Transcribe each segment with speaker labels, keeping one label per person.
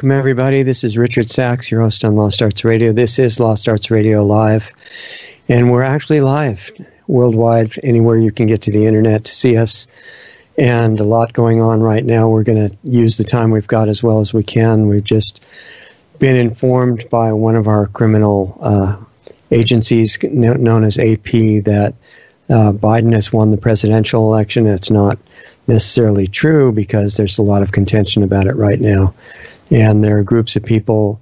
Speaker 1: Welcome, everybody. This is Richard Sachs, your host on Lost Arts Radio. This is Lost Arts Radio Live, and we're actually live worldwide, anywhere you can get to the internet to see us. And a lot going on right now. We're going to use the time we've got as well as we can. We've just been informed by one of our criminal uh, agencies, known as AP, that uh, Biden has won the presidential election. It's not necessarily true because there's a lot of contention about it right now. And there are groups of people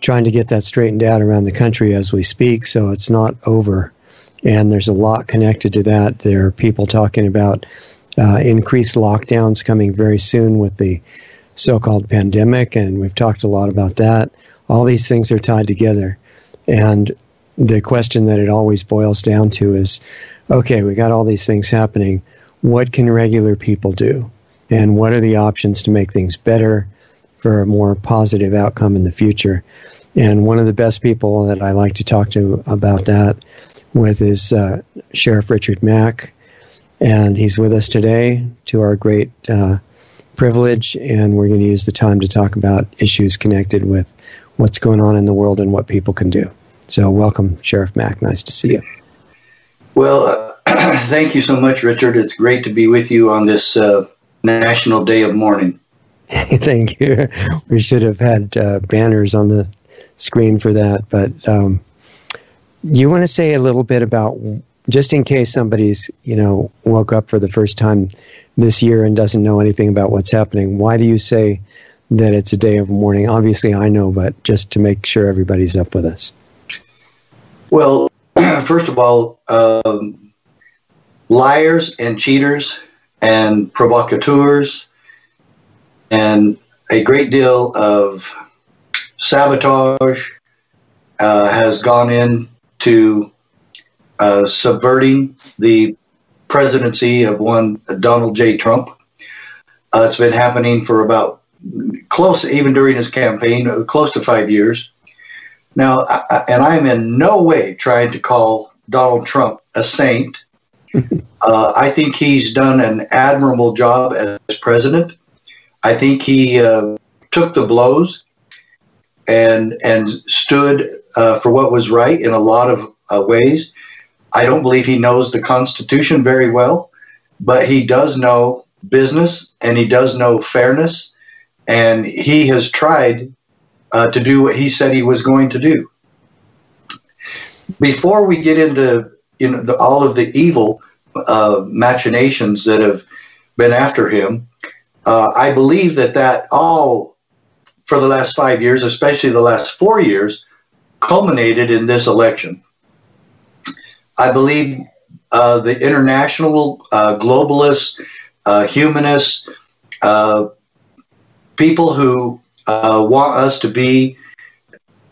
Speaker 1: trying to get that straightened out around the country as we speak, so it's not over. And there's a lot connected to that. There are people talking about uh, increased lockdowns coming very soon with the so called pandemic, and we've talked a lot about that. All these things are tied together. And the question that it always boils down to is okay, we got all these things happening. What can regular people do? And what are the options to make things better for a more positive outcome in the future? And one of the best people that I like to talk to about that with is uh, Sheriff Richard Mack. And he's with us today to our great uh, privilege. And we're going to use the time to talk about issues connected with what's going on in the world and what people can do. So, welcome, Sheriff Mack. Nice to see you.
Speaker 2: Well, uh, thank you so much, Richard. It's great to be with you on this uh, National Day of Mourning.
Speaker 1: thank you. We should have had uh, banners on the screen for that. But um, you want to say a little bit about, just in case somebody's, you know, woke up for the first time this year and doesn't know anything about what's happening, why do you say that it's a day of mourning? Obviously, I know, but just to make sure everybody's up with us.
Speaker 2: Well, first of all, um, liars and cheaters and provocateurs and a great deal of sabotage uh, has gone into uh, subverting the presidency of one Donald J. Trump. Uh, it's been happening for about close, even during his campaign, uh, close to five years. Now, I, and I'm in no way trying to call Donald Trump a saint. uh, I think he's done an admirable job as president. I think he uh, took the blows and and stood uh, for what was right in a lot of uh, ways. I don't believe he knows the Constitution very well, but he does know business and he does know fairness, and he has tried uh, to do what he said he was going to do. Before we get into you know the, all of the evil uh, machinations that have been after him, uh, I believe that that all for the last five years, especially the last four years, culminated in this election. I believe uh, the international uh, globalists, uh, humanists, uh, people who uh, want us to be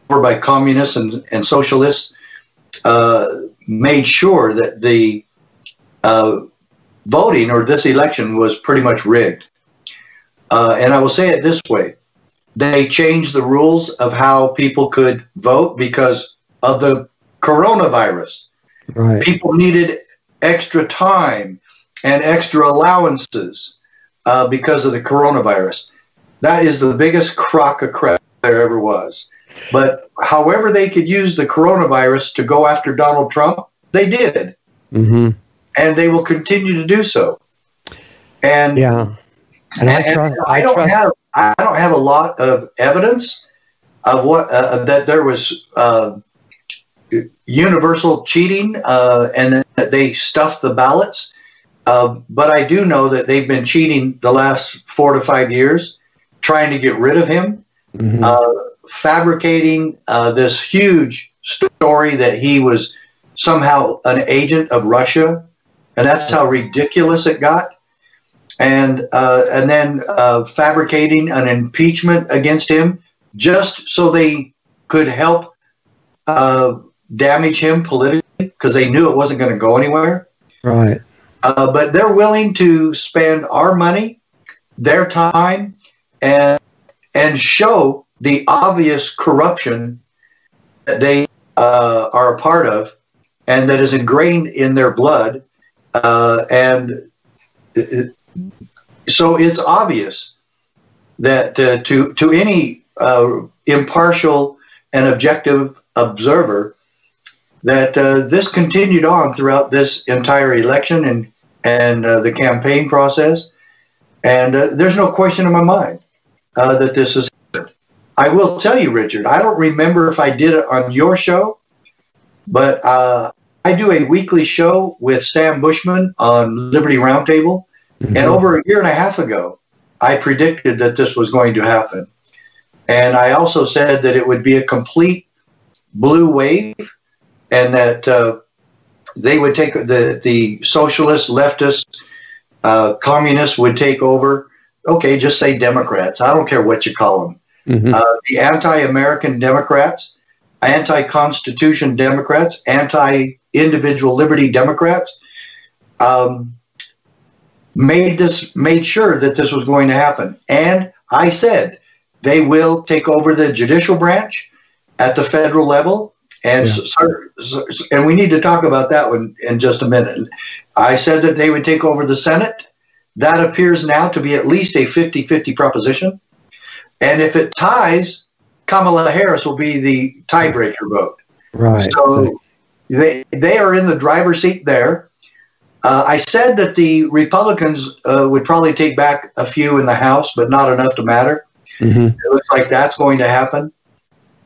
Speaker 2: over by communists and, and socialists made sure that the voting or this election was pretty much rigged. Uh, and I will say it this way they changed the rules of how people could vote because of the coronavirus. Right. People needed extra time and extra allowances uh, because of the coronavirus. That is the biggest crock of crap there ever was. But however they could use the coronavirus to go after Donald Trump, they did. Mm-hmm. And they will continue to do so. And
Speaker 1: yeah,
Speaker 2: and, I, trust, I, don't trust. have I don't have a lot of evidence of what uh, that there was uh, universal cheating uh, and that they stuffed the ballots. Uh, but I do know that they've been cheating the last four to five years, trying to get rid of him, mm-hmm. uh, fabricating uh, this huge story that he was somehow an agent of Russia, and that's how ridiculous it got. And uh, and then uh, fabricating an impeachment against him just so they could help uh, damage him politically because they knew it wasn't going to go anywhere.
Speaker 1: Right.
Speaker 2: Uh, but they're willing to spend our money, their time, and and show the obvious corruption that they uh, are a part of and that is ingrained in their blood. Uh, and it, so it's obvious that uh, to, to any uh, impartial and objective observer that uh, this continued on throughout this entire election and and uh, the campaign process. And uh, there's no question in my mind uh, that this is. I will tell you, Richard. I don't remember if I did it on your show, but I do a weekly show with Sam Bushman on Liberty Roundtable, mm-hmm. and over a year and a half ago, I predicted that this was going to happen. And I also said that it would be a complete blue wave and that uh, they would take the, the socialists, leftists, uh, communists would take over. Okay, just say Democrats. I don't care what you call them. Mm-hmm. Uh, the anti American Democrats, anti Constitution Democrats, anti individual liberty Democrats. Um, made this made sure that this was going to happen. And I said they will take over the judicial branch at the federal level. And yeah. so, and we need to talk about that one in just a minute. I said that they would take over the Senate. That appears now to be at least a 50-50 proposition. And if it ties, Kamala Harris will be the tiebreaker vote.
Speaker 1: Right.
Speaker 2: So they they are in the driver's seat there. Uh, I said that the Republicans uh, would probably take back a few in the House, but not enough to matter. Mm-hmm. It looks like that's going to happen.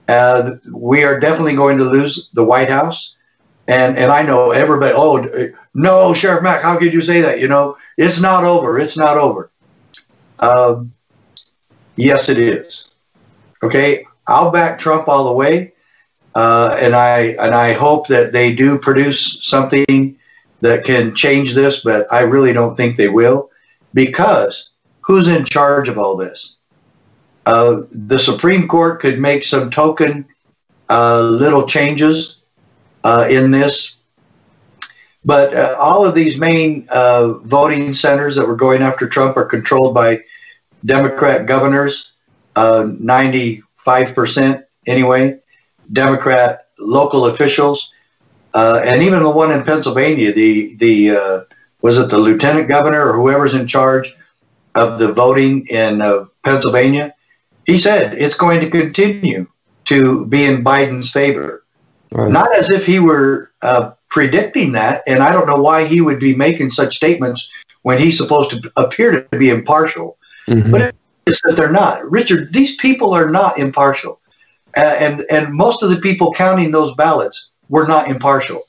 Speaker 2: Uh, we are definitely going to lose the White House. And, and I know everybody, oh, no, Sheriff Mack, how could you say that? You know, it's not over. It's not over. Um, yes, it is. Okay, I'll back Trump all the way. Uh, and I and I hope that they do produce something that can change this, but I really don't think they will, because who's in charge of all this? Uh, the Supreme Court could make some token uh, little changes uh, in this, but uh, all of these main uh, voting centers that were going after Trump are controlled by Democrat governors, 95% anyway, Democrat local officials. Uh, and even the one in Pennsylvania, the the uh, was it the lieutenant governor or whoever's in charge of the voting in uh, Pennsylvania? He said it's going to continue to be in Biden's favor. Right. Not as if he were uh, predicting that, and I don't know why he would be making such statements when he's supposed to appear to be impartial. Mm-hmm. But it's that they're not. Richard, these people are not impartial, uh, and and most of the people counting those ballots were not impartial.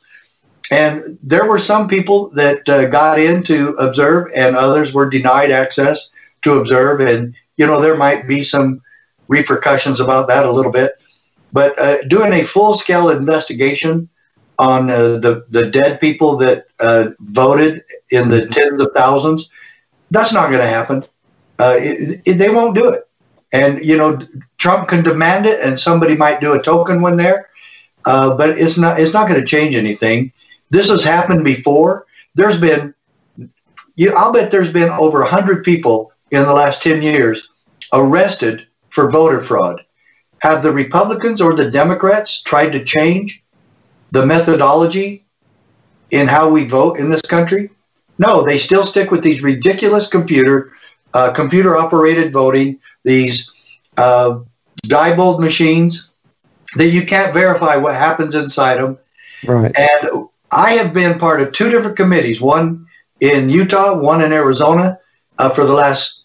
Speaker 2: And there were some people that uh, got in to observe, and others were denied access to observe. And, you know, there might be some repercussions about that a little bit. But uh, doing a full scale investigation on uh, the, the dead people that uh, voted in the tens of thousands, that's not going to happen. Uh, it, it, they won't do it. And, you know, Trump can demand it, and somebody might do a token one there uh, but it's not it's not going to change anything. This has happened before. There's been, you, I'll bet there's been over hundred people in the last ten years arrested for voter fraud. Have the Republicans or the Democrats tried to change the methodology in how we vote in this country? No, they still stick with these ridiculous computer uh, computer operated voting, these uh, Diebold machines that you can't verify what happens inside them.
Speaker 1: Right.
Speaker 2: And I have been part of two different committees, one in Utah, one in Arizona, uh, for the last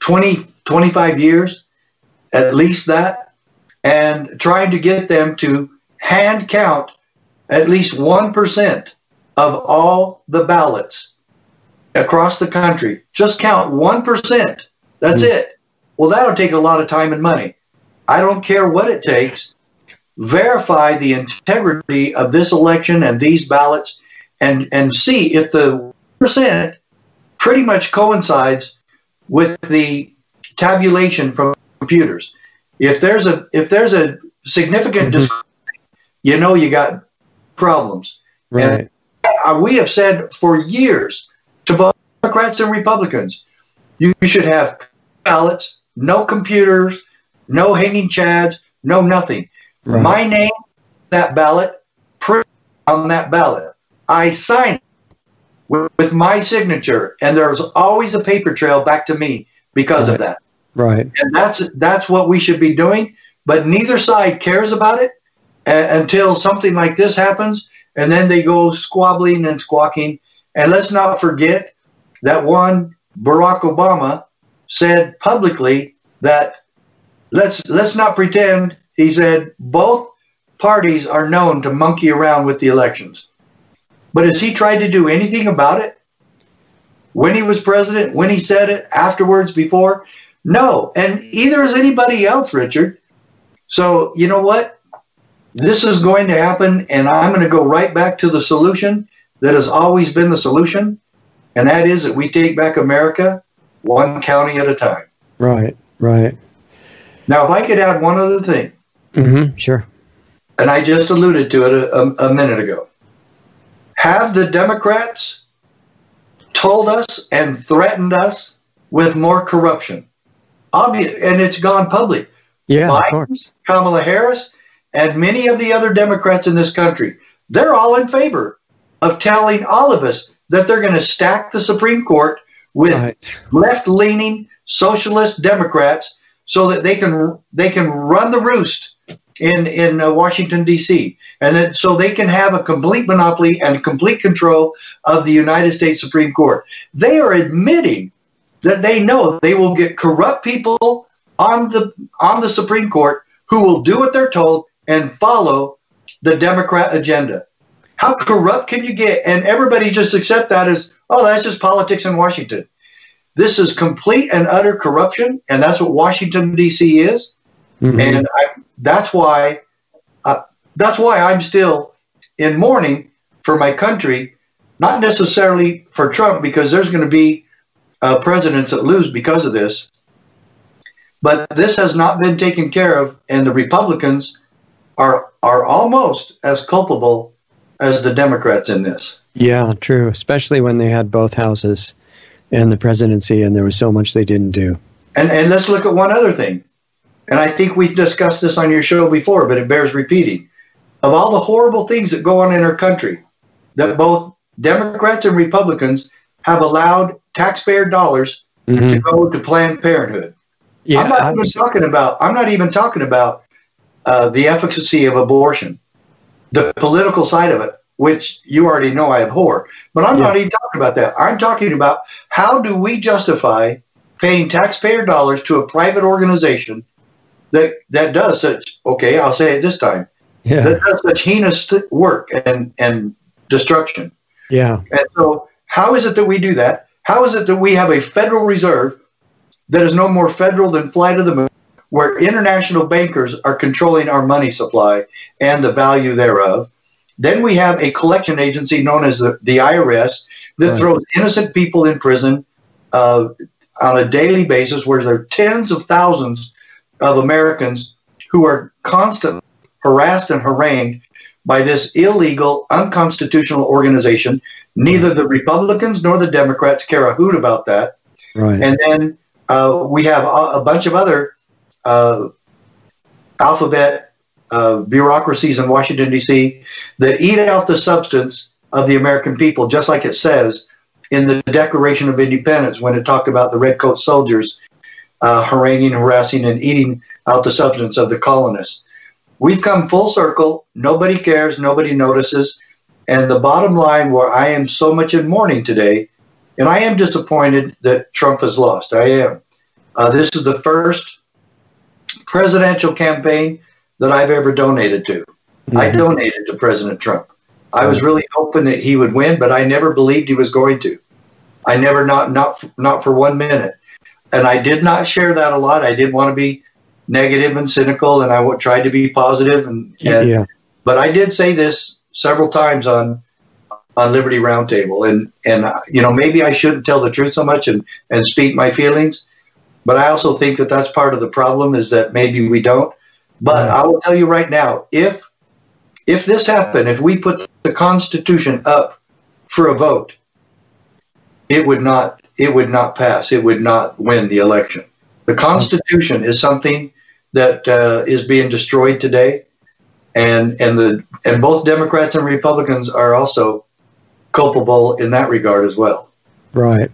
Speaker 2: 20, 25 years, at least that, and trying to get them to hand count at least 1% of all the ballots across the country. Just count 1%. That's mm. it. Well, that'll take a lot of time and money. I don't care what it takes verify the integrity of this election and these ballots and, and see if the percent pretty much coincides with the tabulation from computers. If there's a if there's a significant mm-hmm. you know you got problems.
Speaker 1: Right.
Speaker 2: And we have said for years to both Democrats and Republicans, you should have ballots, no computers, no hanging chads, no nothing. Right. My name, that ballot, print on that ballot. I sign with, with, my signature, and there's always a paper trail back to me because right. of that.
Speaker 1: Right.
Speaker 2: And that's that's what we should be doing. But neither side cares about it uh, until something like this happens, and then they go squabbling and squawking. And let's not forget that one Barack Obama said publicly that let's let's not pretend. He said both parties are known to monkey around with the elections. But has he tried to do anything about it? When he was president, when he said it, afterwards, before? No. And either is anybody else, Richard. So, you know what? This is going to happen, and I'm going to go right back to the solution that has always been the solution, and that is that we take back America one county at a time.
Speaker 1: Right, right.
Speaker 2: Now, if I could add one other thing.
Speaker 1: Mm-hmm, sure.
Speaker 2: And I just alluded to it a, a, a minute ago. Have the Democrats told us and threatened us with more corruption? Obvious, and it's gone public.
Speaker 1: Yeah, Biden, of course.
Speaker 2: Kamala Harris, and many of the other Democrats in this country, they're all in favor of telling all of us that they're going to stack the Supreme Court with right. left-leaning socialist Democrats so that they can they can run the roost in in uh, Washington D.C. and that so they can have a complete monopoly and complete control of the United States Supreme Court. They are admitting that they know they will get corrupt people on the on the Supreme Court who will do what they're told and follow the Democrat agenda. How corrupt can you get? And everybody just accept that as, oh, that's just politics in Washington. This is complete and utter corruption, and that's what Washington D.C. is. Mm-hmm. And I, that's why uh, that's why I'm still in mourning for my country, not necessarily for Trump, because there's going to be uh, presidents that lose because of this. But this has not been taken care of, and the Republicans are are almost as culpable as the Democrats in this.
Speaker 1: Yeah, true. Especially when they had both houses and the presidency, and there was so much they didn't do.
Speaker 2: And and let's look at one other thing. And I think we've discussed this on your show before, but it bears repeating. Of all the horrible things that go on in our country, that both Democrats and Republicans have allowed taxpayer dollars mm-hmm. to go to Planned Parenthood. Yeah, I'm not I'm, even talking about. I'm not even talking about uh, the efficacy of abortion, the political side of it, which you already know I abhor. But I'm yeah. not even talking about that. I'm talking about how do we justify paying taxpayer dollars to a private organization that that does such okay, I'll say it this time. Yeah. That does such heinous work and and destruction.
Speaker 1: Yeah.
Speaker 2: And so how is it that we do that? How is it that we have a Federal Reserve that is no more federal than flight of the moon, where international bankers are controlling our money supply and the value thereof? Then we have a collection agency known as the, the IRS that right. throws innocent people in prison uh, on a daily basis, where there are tens of thousands of Americans who are constantly harassed and harangued by this illegal, unconstitutional organization. Neither the Republicans nor the Democrats care a hoot about that.
Speaker 1: Right.
Speaker 2: And then uh, we have a, a, bunch of other uh, alphabet uh, bureaucracies in Washington, D.C., that eat out the substance of the American people, just like it says in the Declaration of Independence when it talked about the redcoat soldiers uh, haranguing, harassing, and eating out the substance of the colonists. We've come full circle. Nobody cares. Nobody notices. And the bottom line, where I am so much in mourning today, and I am disappointed that Trump has lost. I am. Uh, this is the first presidential campaign that I've ever donated to. Mm-hmm. I donated to President Trump. I was really hoping that he would win, but I never believed he was going to. I never, not not not for one minute and I did not share that a lot. I didn't want to be negative and cynical, and I tried to be positive. And, and yeah. but I did say this several times on on Liberty Roundtable, and and uh, you know maybe I shouldn't tell the truth so much and and speak my feelings, but I also think that that's part of the problem is that maybe we don't. But I will tell you right now, if if this happened, if we put the Constitution up for a vote, it would not it would not pass. It would not win the election. The Constitution is something that uh, is being destroyed today, and and the and both Democrats and Republicans are also culpable in that regard as well.
Speaker 1: Right.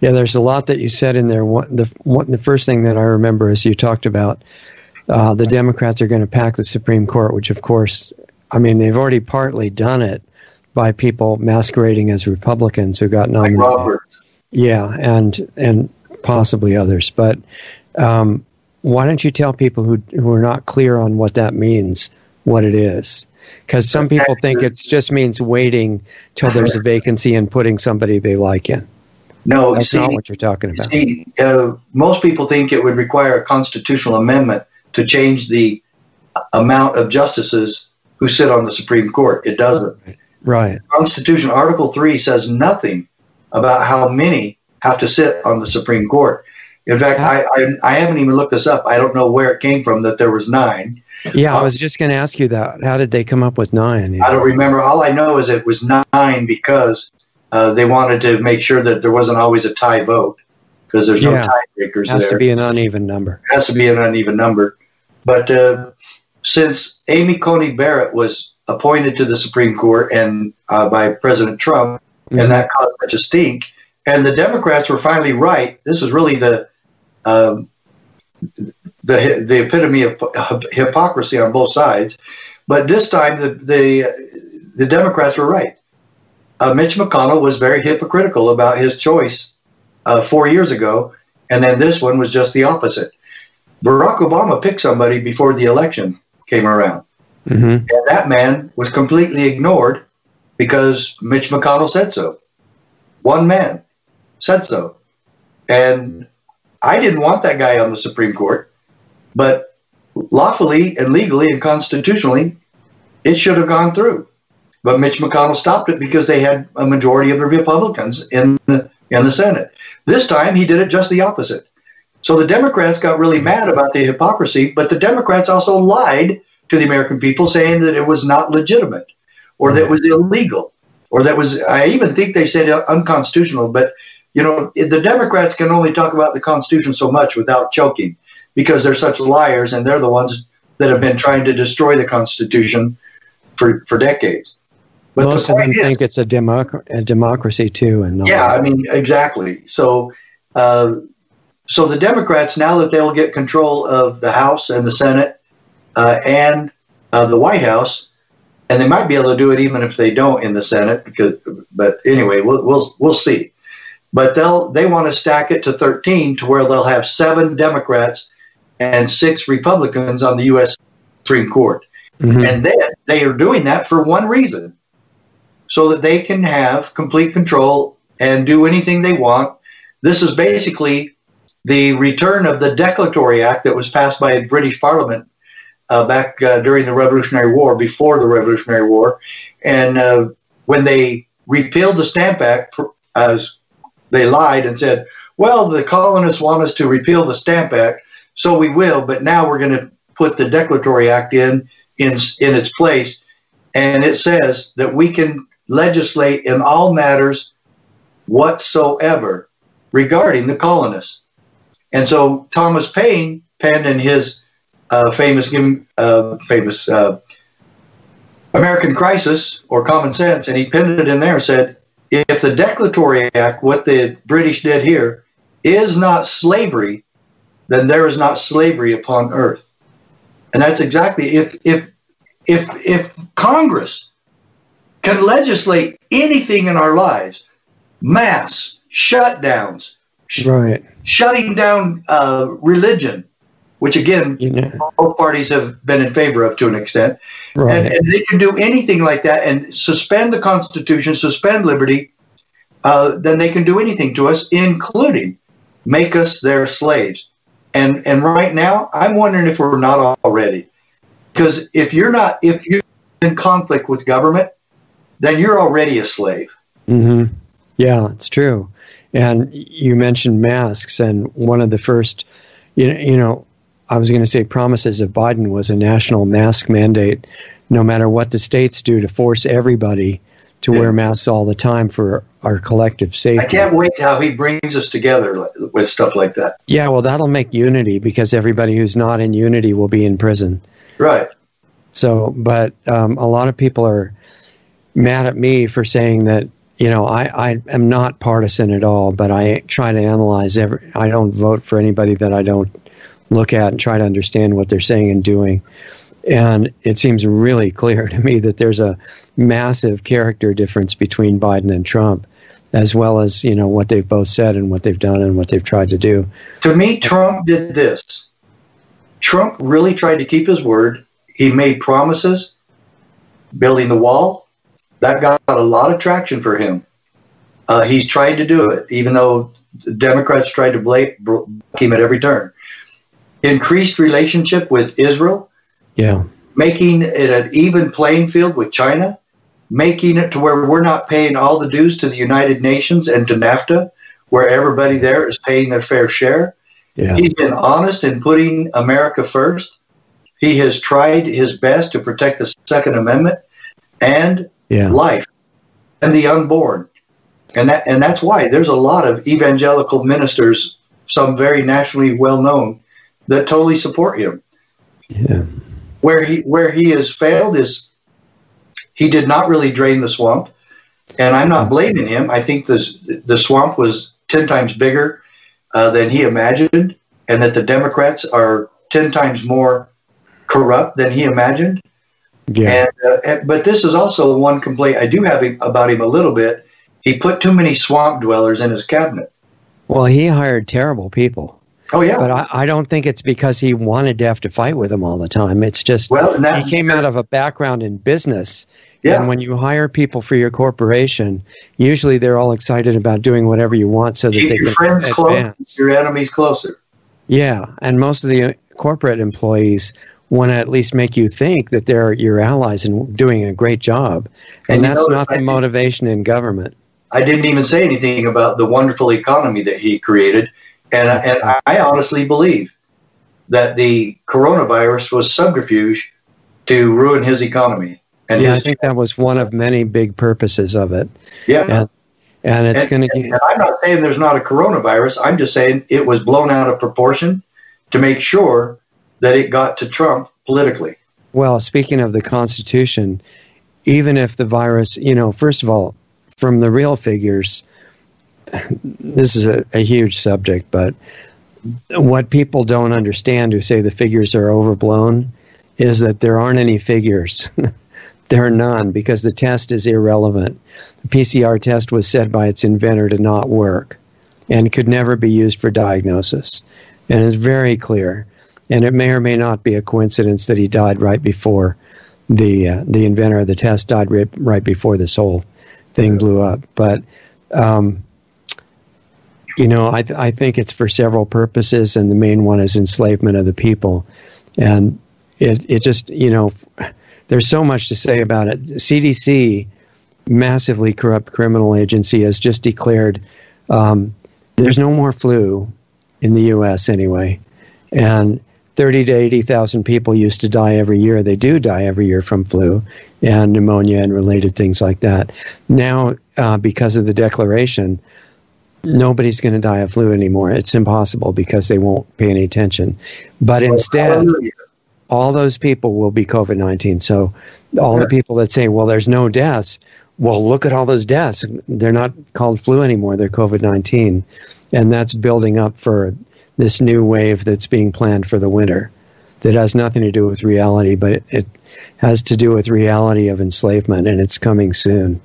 Speaker 1: Yeah, there's a lot that you said in there. One, the one, the first thing that I remember is you talked about uh, the Democrats are going to pack the Supreme Court, which of course, I mean, they've already partly done it by people masquerading as Republicans who got nominated.
Speaker 2: Like.
Speaker 1: Yeah, and and possibly others. But um, why don't you tell people who who are not clear on what that means what it is? Because some people think it just means waiting till there's a vacancy and putting somebody they like in.
Speaker 2: No,
Speaker 1: That's
Speaker 2: see,
Speaker 1: not what you're talking about.
Speaker 2: see, uh, most people think it would require a constitutional amendment to change the amount of justices who sit on the Supreme Court. It doesn't.
Speaker 1: Right.
Speaker 2: Constitution Article 3 says nothing about how many have to sit on the Supreme Court. In fact, I, I, I haven't even looked this up. I don't know where it came from that there was nine.
Speaker 1: Yeah, I was just going to ask you that. How did they come up with nine?
Speaker 2: I don't remember. All I know is it was nine because uh, they wanted to make sure that there wasn't always a tie vote because there's
Speaker 1: Yeah.
Speaker 2: no tiebreakers
Speaker 1: It has
Speaker 2: there.
Speaker 1: to be an uneven number.
Speaker 2: It has to be an uneven number. But uh, since Amy Coney Barrett was appointed to the Supreme Court and uh, by President Trump,
Speaker 1: Mhm.
Speaker 2: and that caused such a stink, and the Democrats were finally right. This is really the um, the the epitome of hypocrisy on both sides. But this time, the the the Democrats were right. Uh, Mitch McConnell was very hypocritical about his choice uh, four years ago, and then this one was just the opposite. Barack Obama picked somebody before the election came around,
Speaker 1: hmm
Speaker 2: and that man was completely ignored because Mitch McConnell said so. One man said so, and I didn't want that guy on the Supreme Court, but lawfully and legally and constitutionally, it should have gone through. But Mitch McConnell stopped it because they had a majority of the Republicans in the, in the Senate. This time he did it just the opposite. So the Democrats got really mad about the hypocrisy, but the Democrats also lied to the American people saying that it was not legitimate or that it was illegal or that was, I even think they said unconstitutional, but you know, the Democrats can only talk about the Constitution so much without choking because they're such liars and they're the ones that have been trying to destroy the Constitution for, for decades. But
Speaker 1: Most
Speaker 2: the
Speaker 1: of them
Speaker 2: is-
Speaker 1: think it's a, democ- a democracy too, and
Speaker 2: yeah, I mean, exactly. So, uh, so the Democrats now that they'll get control of the House and the Senate uh, and uh, the White House, and they might be able to do it even if they don't in the Senate. Because, but anyway, we'll we'll we'll see. But they'll they want to stack it to 13 to where they'll have seven Democrats and six Republicans on the U.S. Supreme Court.
Speaker 1: Mhm.
Speaker 2: And then they are doing that for one reason so that they can have complete control and do anything they want. This is basically the return of the Declaratory Act that was passed by a British Parliament uh, back uh, during the Revolutionary War, before the Revolutionary War. And uh, when they repealed the Stamp Act, as they lied and said, well, the colonists want us to repeal the Stamp Act, so we will, but now we're going to put the Declaratory Act in, in, in its place. And it says that we can legislate in all matters whatsoever regarding the colonists. And so Thomas Paine penned in his uh, famous, uh, famous uh, American Crisis or Common Sense, and he penned it in there and said, if the Declaratory Act, what the British did here, is not slavery, then there is not slavery upon earth. And that's exactly if if if if Congress can legislate anything in our lives, mass shutdowns, sh-
Speaker 1: right.
Speaker 2: shutting down uh, religion, which again
Speaker 1: You know,
Speaker 2: both parties have been in favor of to an extent,
Speaker 1: right.
Speaker 2: and, and they can do anything like that and suspend the Constitution, suspend liberty, uh, then they can do anything to us, including make us their slaves. And and right now, I'm wondering if we're not already, because if you're not, if you're in conflict with government, then you're already a slave.
Speaker 1: hmm Yeah, it's true. And you mentioned masks, and one of the first, you know, you know, I was going to say promises of Biden was a national mask mandate, no matter what the states do, to force everybody to
Speaker 2: Yeah.
Speaker 1: wear masks all the time for our collective safety.
Speaker 2: I can't wait how he brings us together with stuff like that.
Speaker 1: Yeah, well, that'll make unity because everybody who's not in unity will be in prison.
Speaker 2: Right.
Speaker 1: So, but um, a lot of people are mad at me for saying that you know, I, I am not partisan at all, but I try to analyze every. I don't vote for anybody that I don't look at and try to understand what they're saying and doing. And it seems really clear to me that there's a massive character difference between Biden and Trump, as well as you know what they've both said and what they've done and what they've tried to do.
Speaker 2: To me, Trump did this. Trump really tried to keep his word. He made promises, building the wall. That got a lot of traction for him. Uh, he's tried to do it, even though Democrats tried to blame him at every turn. Increased relationship with Israel.
Speaker 1: Yeah.
Speaker 2: Making it an even playing field with China making it to where we're not paying all the dues to the United Nations and to NAFTA, where everybody there is paying their fair share. Yeah. He's been honest in putting America first. He has tried his best to protect the Second Amendment and yeah. life and the unborn. And that, and that's why there's a lot of evangelical ministers, some very nationally well known, that totally support him.
Speaker 1: Yeah.
Speaker 2: Where he where he has failed is he did not really drain the swamp, and I'm not blaming him. I think the the swamp was ten times bigger uh, than he imagined, and that the Democrats are ten times more corrupt than he imagined.
Speaker 1: Yeah.
Speaker 2: And, uh, and, but this is also one complaint I do have about him a little bit. He put too many swamp dwellers in his cabinet.
Speaker 1: Well, he hired terrible people.
Speaker 2: Oh yeah,
Speaker 1: but I, I, don't think it's because he wanted to have to fight with them all the time. It's just well, he came out of a background in business. Yeah. And when you hire people for your corporation, usually they're all excited about doing whatever you want so that
Speaker 2: Keep
Speaker 1: they
Speaker 2: your
Speaker 1: can
Speaker 2: friends advance. Close, your enemies closer.
Speaker 1: Yeah, and most of the corporate employees want to at least make you think that they're your allies and doing a great job, and, and that's not the motivation in government.
Speaker 2: I didn't even say anything about the wonderful economy that he created and, and I honestly believe that the coronavirus was subterfuge to ruin his economy.
Speaker 1: And yeah, his, I think that was one of many big purposes of it.
Speaker 2: Yeah.
Speaker 1: And, and it's going to get.
Speaker 2: I'm not saying there's not a coronavirus. I'm just saying it was blown out of proportion to make sure that it got to Trump politically.
Speaker 1: Well, speaking of the Constitution, even if the virus, you know, first of all, from the real figures, this is a, a huge subject, but what people don't understand who say the figures are overblown is that there aren't any figures. there are none because the test is irrelevant. The PCR test was said by its inventor to not work and could never be used for diagnosis. And it's very clear. And it may or may not be a coincidence that he died right before the uh, the inventor of the test died right, right before this whole thing blew up. But um, you know, I, th- I think it's for several purposes, and the main one is enslavement of the people. And it, it just, you know, there's so much to say about it. CDC, massively corrupt criminal agency, has just declared um, there's no more flu in the U.S. anyway. And 30 to 80,000 people used to die every year. They do die every year from flu and pneumonia and related things like that. Now, uh, because of the declaration, nobody's going to die of flu anymore. It's impossible because they won't pay any attention. But instead, all those people will be COVID 19. So all the people that say, well, there's no deaths, well, look at all those deaths. They're not called flu anymore, they're COVID 19. And that's building up for this new wave that's being planned for the winter that has nothing to do with reality, but it, has to do with reality of enslavement, and it's coming soon.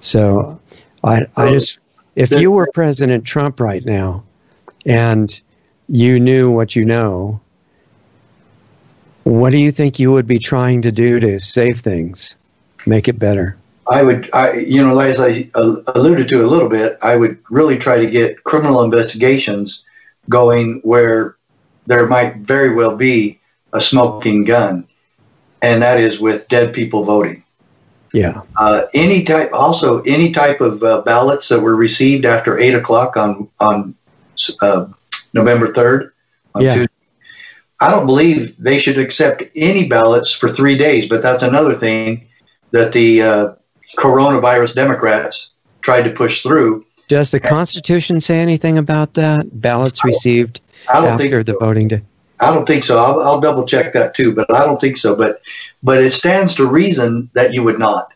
Speaker 1: So I, I just if you were President Trump right now and you knew what you know, what do you think you would be trying to do to save things, make it better?
Speaker 2: I would, I, you know, as I uh, alluded to a little bit, I would really try to get criminal investigations going where there might very well be a smoking gun, and that is with dead people voting.
Speaker 1: Yeah.
Speaker 2: Uh, any type, also any type of uh, ballots that were received after eight o'clock on on uh, November third.
Speaker 1: Yeah. Tuesday.
Speaker 2: I don't believe they should accept any ballots for three days, but that's another thing that the uh, coronavirus Democrats tried to push through.
Speaker 1: Does the Constitution say anything about that? Ballots received after the voting day.
Speaker 2: I don't think so. I'll, I'll, double check that too, but I don't think so. But but it stands to reason that you would not.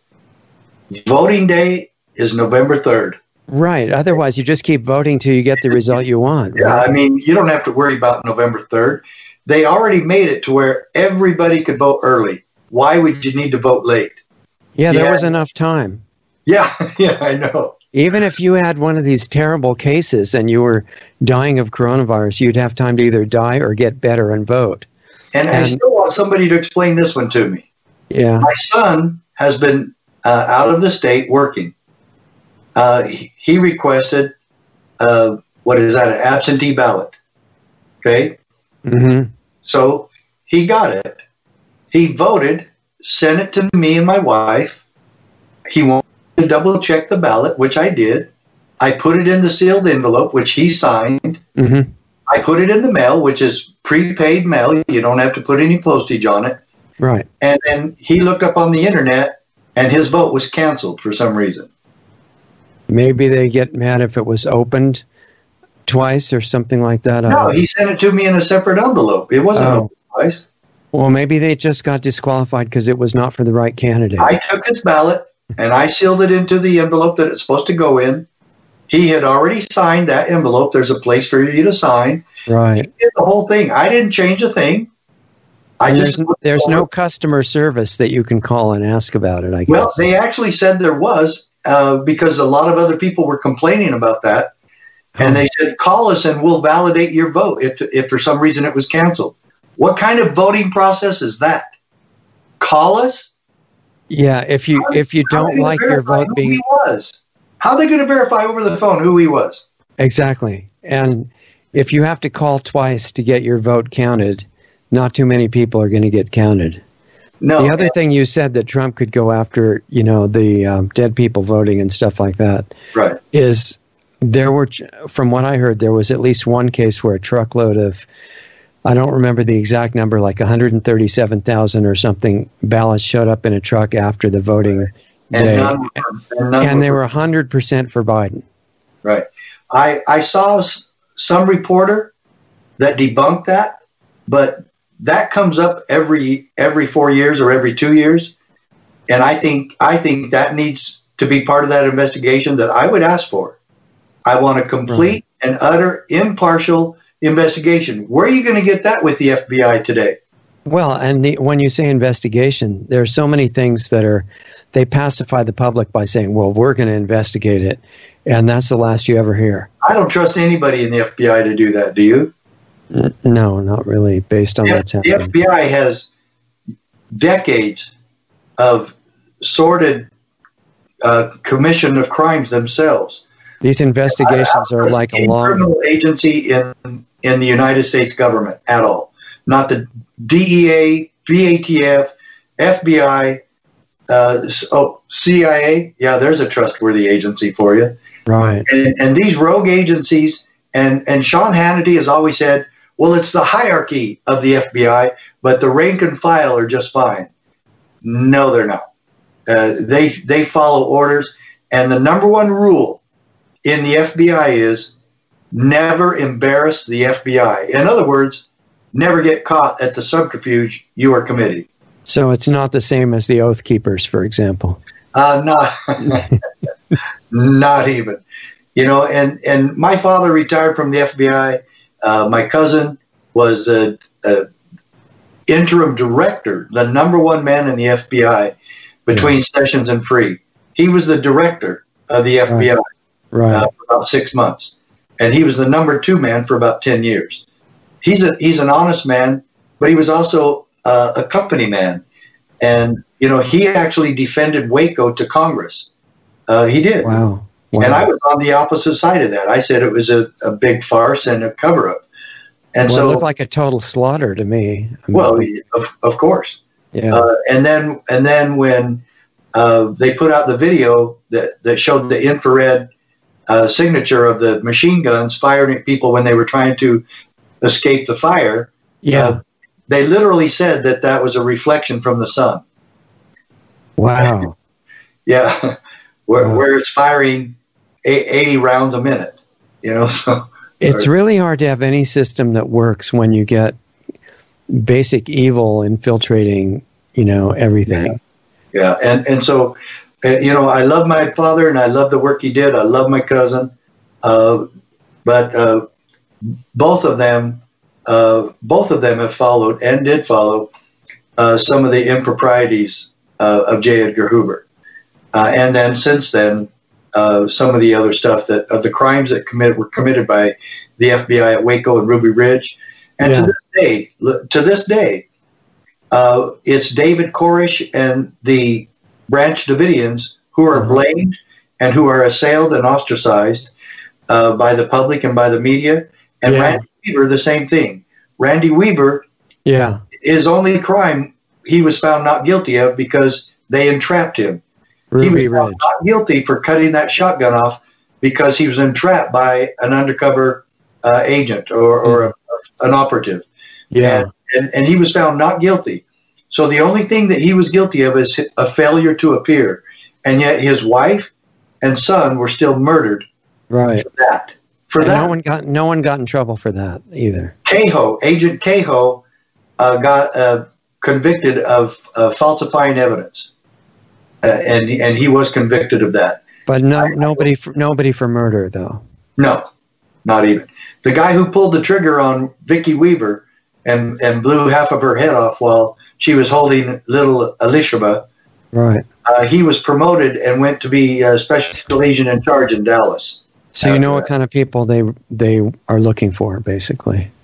Speaker 2: Voting day is November 3rd.
Speaker 1: Right. Otherwise, you just keep voting till you get the result you want.
Speaker 2: Yeah, I mean, you don't have to worry about November 3rd. They already made it to where everybody could vote early. Why would you need to vote late?
Speaker 1: Yeah, there yeah. was enough time.
Speaker 2: Yeah, yeah, I know.
Speaker 1: Even if you had one of these terrible cases and you were dying of coronavirus, you'd have time to either die or get better and vote.
Speaker 2: And, and I still want somebody to explain this one to me.
Speaker 1: Yeah.
Speaker 2: My son has been uh, out of the state working. Uh, he, he, requested, uh, what is that, an absentee ballot. Okay?
Speaker 1: Mm-hmm.
Speaker 2: So he got it. He voted, sent it to me and my wife. He wanted to double check the ballot, which I did. I put it in the sealed envelope, which he signed.
Speaker 1: Mm-hmm.
Speaker 2: I put it in the mail, which is prepaid mail. You don't have to put any postage on it.
Speaker 1: Right.
Speaker 2: And then he looked up on the internet, and his vote was canceled for some reason.
Speaker 1: Maybe they get mad if it was opened twice or something like that.
Speaker 2: No, he sent it to me in a separate envelope. It wasn't oh. opened twice.
Speaker 1: Well, maybe they just got disqualified because it was not for the right candidate.
Speaker 2: I took his ballot and I sealed it into the envelope that it's supposed to go in. He had already signed that envelope. There's a place for you to sign.
Speaker 1: Right.
Speaker 2: He did the whole thing. I didn't change a thing.
Speaker 1: I just there's, there's no customer service that you can call and ask about it. I guess.
Speaker 2: Well, they actually said there was uh, because a lot of other people were complaining about that, and they said call us and we'll validate your vote if if for some reason it was canceled. What kind of voting process is that? Call us.
Speaker 1: Yeah, if you how, if you don't like your vote being
Speaker 2: he was, how are they going to verify over the phone who he was?
Speaker 1: Exactly, and if you have to call twice to get your vote counted, not too many people are going to get counted.
Speaker 2: No.
Speaker 1: The other thing you said that Trump could go after, you know, the um, dead people voting and stuff like that,
Speaker 2: right?
Speaker 1: Is there were, from what I heard, there was at least one case where a truckload of, I don't remember the exact number, like 137,000 or something ballots showed up in a truck after the voting right. day, and, none, and, and they were 100% for Biden.
Speaker 2: Right. I I saw some reporter that debunked that, but that comes up every every four years or every two years, and I think I think that needs to be part of that investigation that I would ask for. I want a complete and utter impartial investigation. Where are you going to get that with the FBI today?
Speaker 1: Well, and the, when you say investigation, there are so many things that are they pacify the public by saying, "Well, we're going to investigate it," and that's the last you ever hear.
Speaker 2: I don't trust anybody in the FBI to do that. Do you?
Speaker 1: No, not really. Based on what's happening,
Speaker 2: the FBI has decades of sordid uh, commission of crimes themselves.
Speaker 1: These investigations are like a long
Speaker 2: criminal agency in in the United States government at all. Not the DEA, BATF, FBI, uh, oh, CIA. Yeah, there's a trustworthy agency for you.
Speaker 1: Right.
Speaker 2: And, and these rogue agencies, and and Sean Hannity has always said well, it's the hierarchy of the FBI, but the rank and file are just fine. No, they're not. Uh, they they follow orders, and the number one rule in the FBI is never embarrass the FBI. In other words, never get caught at the subterfuge you are committing.
Speaker 1: So it's not the same as the Oath Keepers, for example.
Speaker 2: Uh, not, not even. You know, and and my father retired from the FBI uh, my cousin was a, a, interim director, the number one man in the FBI between yeah. Sessions and Freeh. He was the director of the FBI
Speaker 1: right. Uh,
Speaker 2: for about six months, and he was the number two man for about ten years. He's a he's an honest man, but he was also uh, a company man, and you know he actually defended Waco to Congress. Uh, he did.
Speaker 1: Wow.
Speaker 2: Wow. And I was on the opposite side of that. I said it was a, a big farce and a cover up. And
Speaker 1: well,
Speaker 2: so
Speaker 1: it looked like a total slaughter to me.
Speaker 2: I mean, well, of, of course.
Speaker 1: Yeah. Uh,
Speaker 2: and then and then when uh, they put out the video that, that showed the infrared uh, signature of the machine guns firing at people when they were trying to escape the fire.
Speaker 1: Yeah. Uh,
Speaker 2: they literally said that that was a reflection from the sun.
Speaker 1: Wow.
Speaker 2: yeah. Where, wow. where it's firing 80 rounds a minute, you know, so.
Speaker 1: It's really hard to have any system that works when you get basic evil infiltrating, you know, everything.
Speaker 2: Yeah, yeah. and and so you know, I love my father and I love the work he did. I love my cousin, uh, but uh, both of them, uh, both of them have followed and did follow uh, some of the improprieties uh, of J. Edgar Hoover, and then since then, some of the other stuff that of the crimes that committed were committed by the FBI at Waco and Ruby Ridge, and yeah. to this day, to this day, it's David Koresh and the Branch Davidians who are uh-huh. blamed and who are assailed and ostracized uh, by the public and by the media. And yeah. Randy Weaver, the same thing. Randy Weaver,
Speaker 1: yeah,
Speaker 2: his only crime he was found not guilty of because they entrapped him.
Speaker 1: Ruby
Speaker 2: he was
Speaker 1: Ridge.
Speaker 2: not guilty for cutting that shotgun off because he was entrapped by an undercover uh, agent or, or mm. a, an operative.
Speaker 1: Yeah.
Speaker 2: And, and, and he was found not guilty. So the only thing that he was guilty of is a failure to appear, and yet his wife and son were still murdered.
Speaker 1: Right.
Speaker 2: For that. For
Speaker 1: and
Speaker 2: that.
Speaker 1: No one got no one got in trouble for that either.
Speaker 2: Kahoe, Agent Kahoe, uh, got uh, convicted of uh, falsifying evidence, uh, and and he was convicted of that.
Speaker 1: But no, nobody for, nobody for murder though.
Speaker 2: No, not even the guy who pulled the trigger on Vicki Weaver and and blew half of her head off while she was holding little Elisheba.
Speaker 1: Right.
Speaker 2: Uh, he was promoted and went to be a special agent in charge in Dallas.
Speaker 1: So you know what kind of people they they are looking for, basically.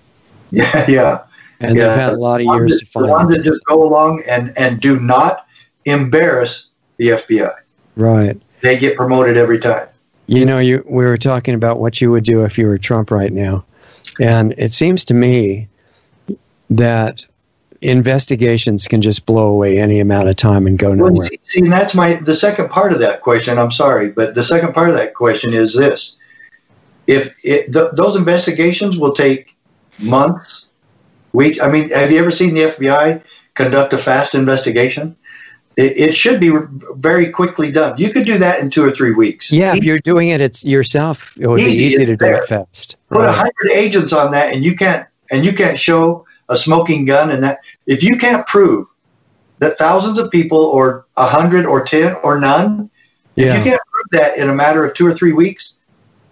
Speaker 2: Yeah, yeah.
Speaker 1: And
Speaker 2: yeah.
Speaker 1: they've had a lot of years to find.
Speaker 2: The ones that just go along and and do not embarrass the FBI.
Speaker 1: Right.
Speaker 2: They get promoted every time.
Speaker 1: You know, you we were talking about what you would do if you were Trump right now, and it seems to me that investigations can just blow away any amount of time and go nowhere. Well,
Speaker 2: see, see, that's my the second part of that question. I'm sorry, but the second part of that question is this: if it, th- those investigations will take months, weeks. I mean, have you ever seen the FBI conduct a fast investigation? It, it should be very quickly done. You could do that in two or three weeks.
Speaker 1: Yeah, if you're doing it, it's yourself. It would easy, be easy to do it fast.
Speaker 2: Put a hundred agents on that, and you can't and you can't show a smoking gun and that if you can't prove that thousands of people or a hundred or ten or none yeah. if you can't prove that in a matter of two or three weeks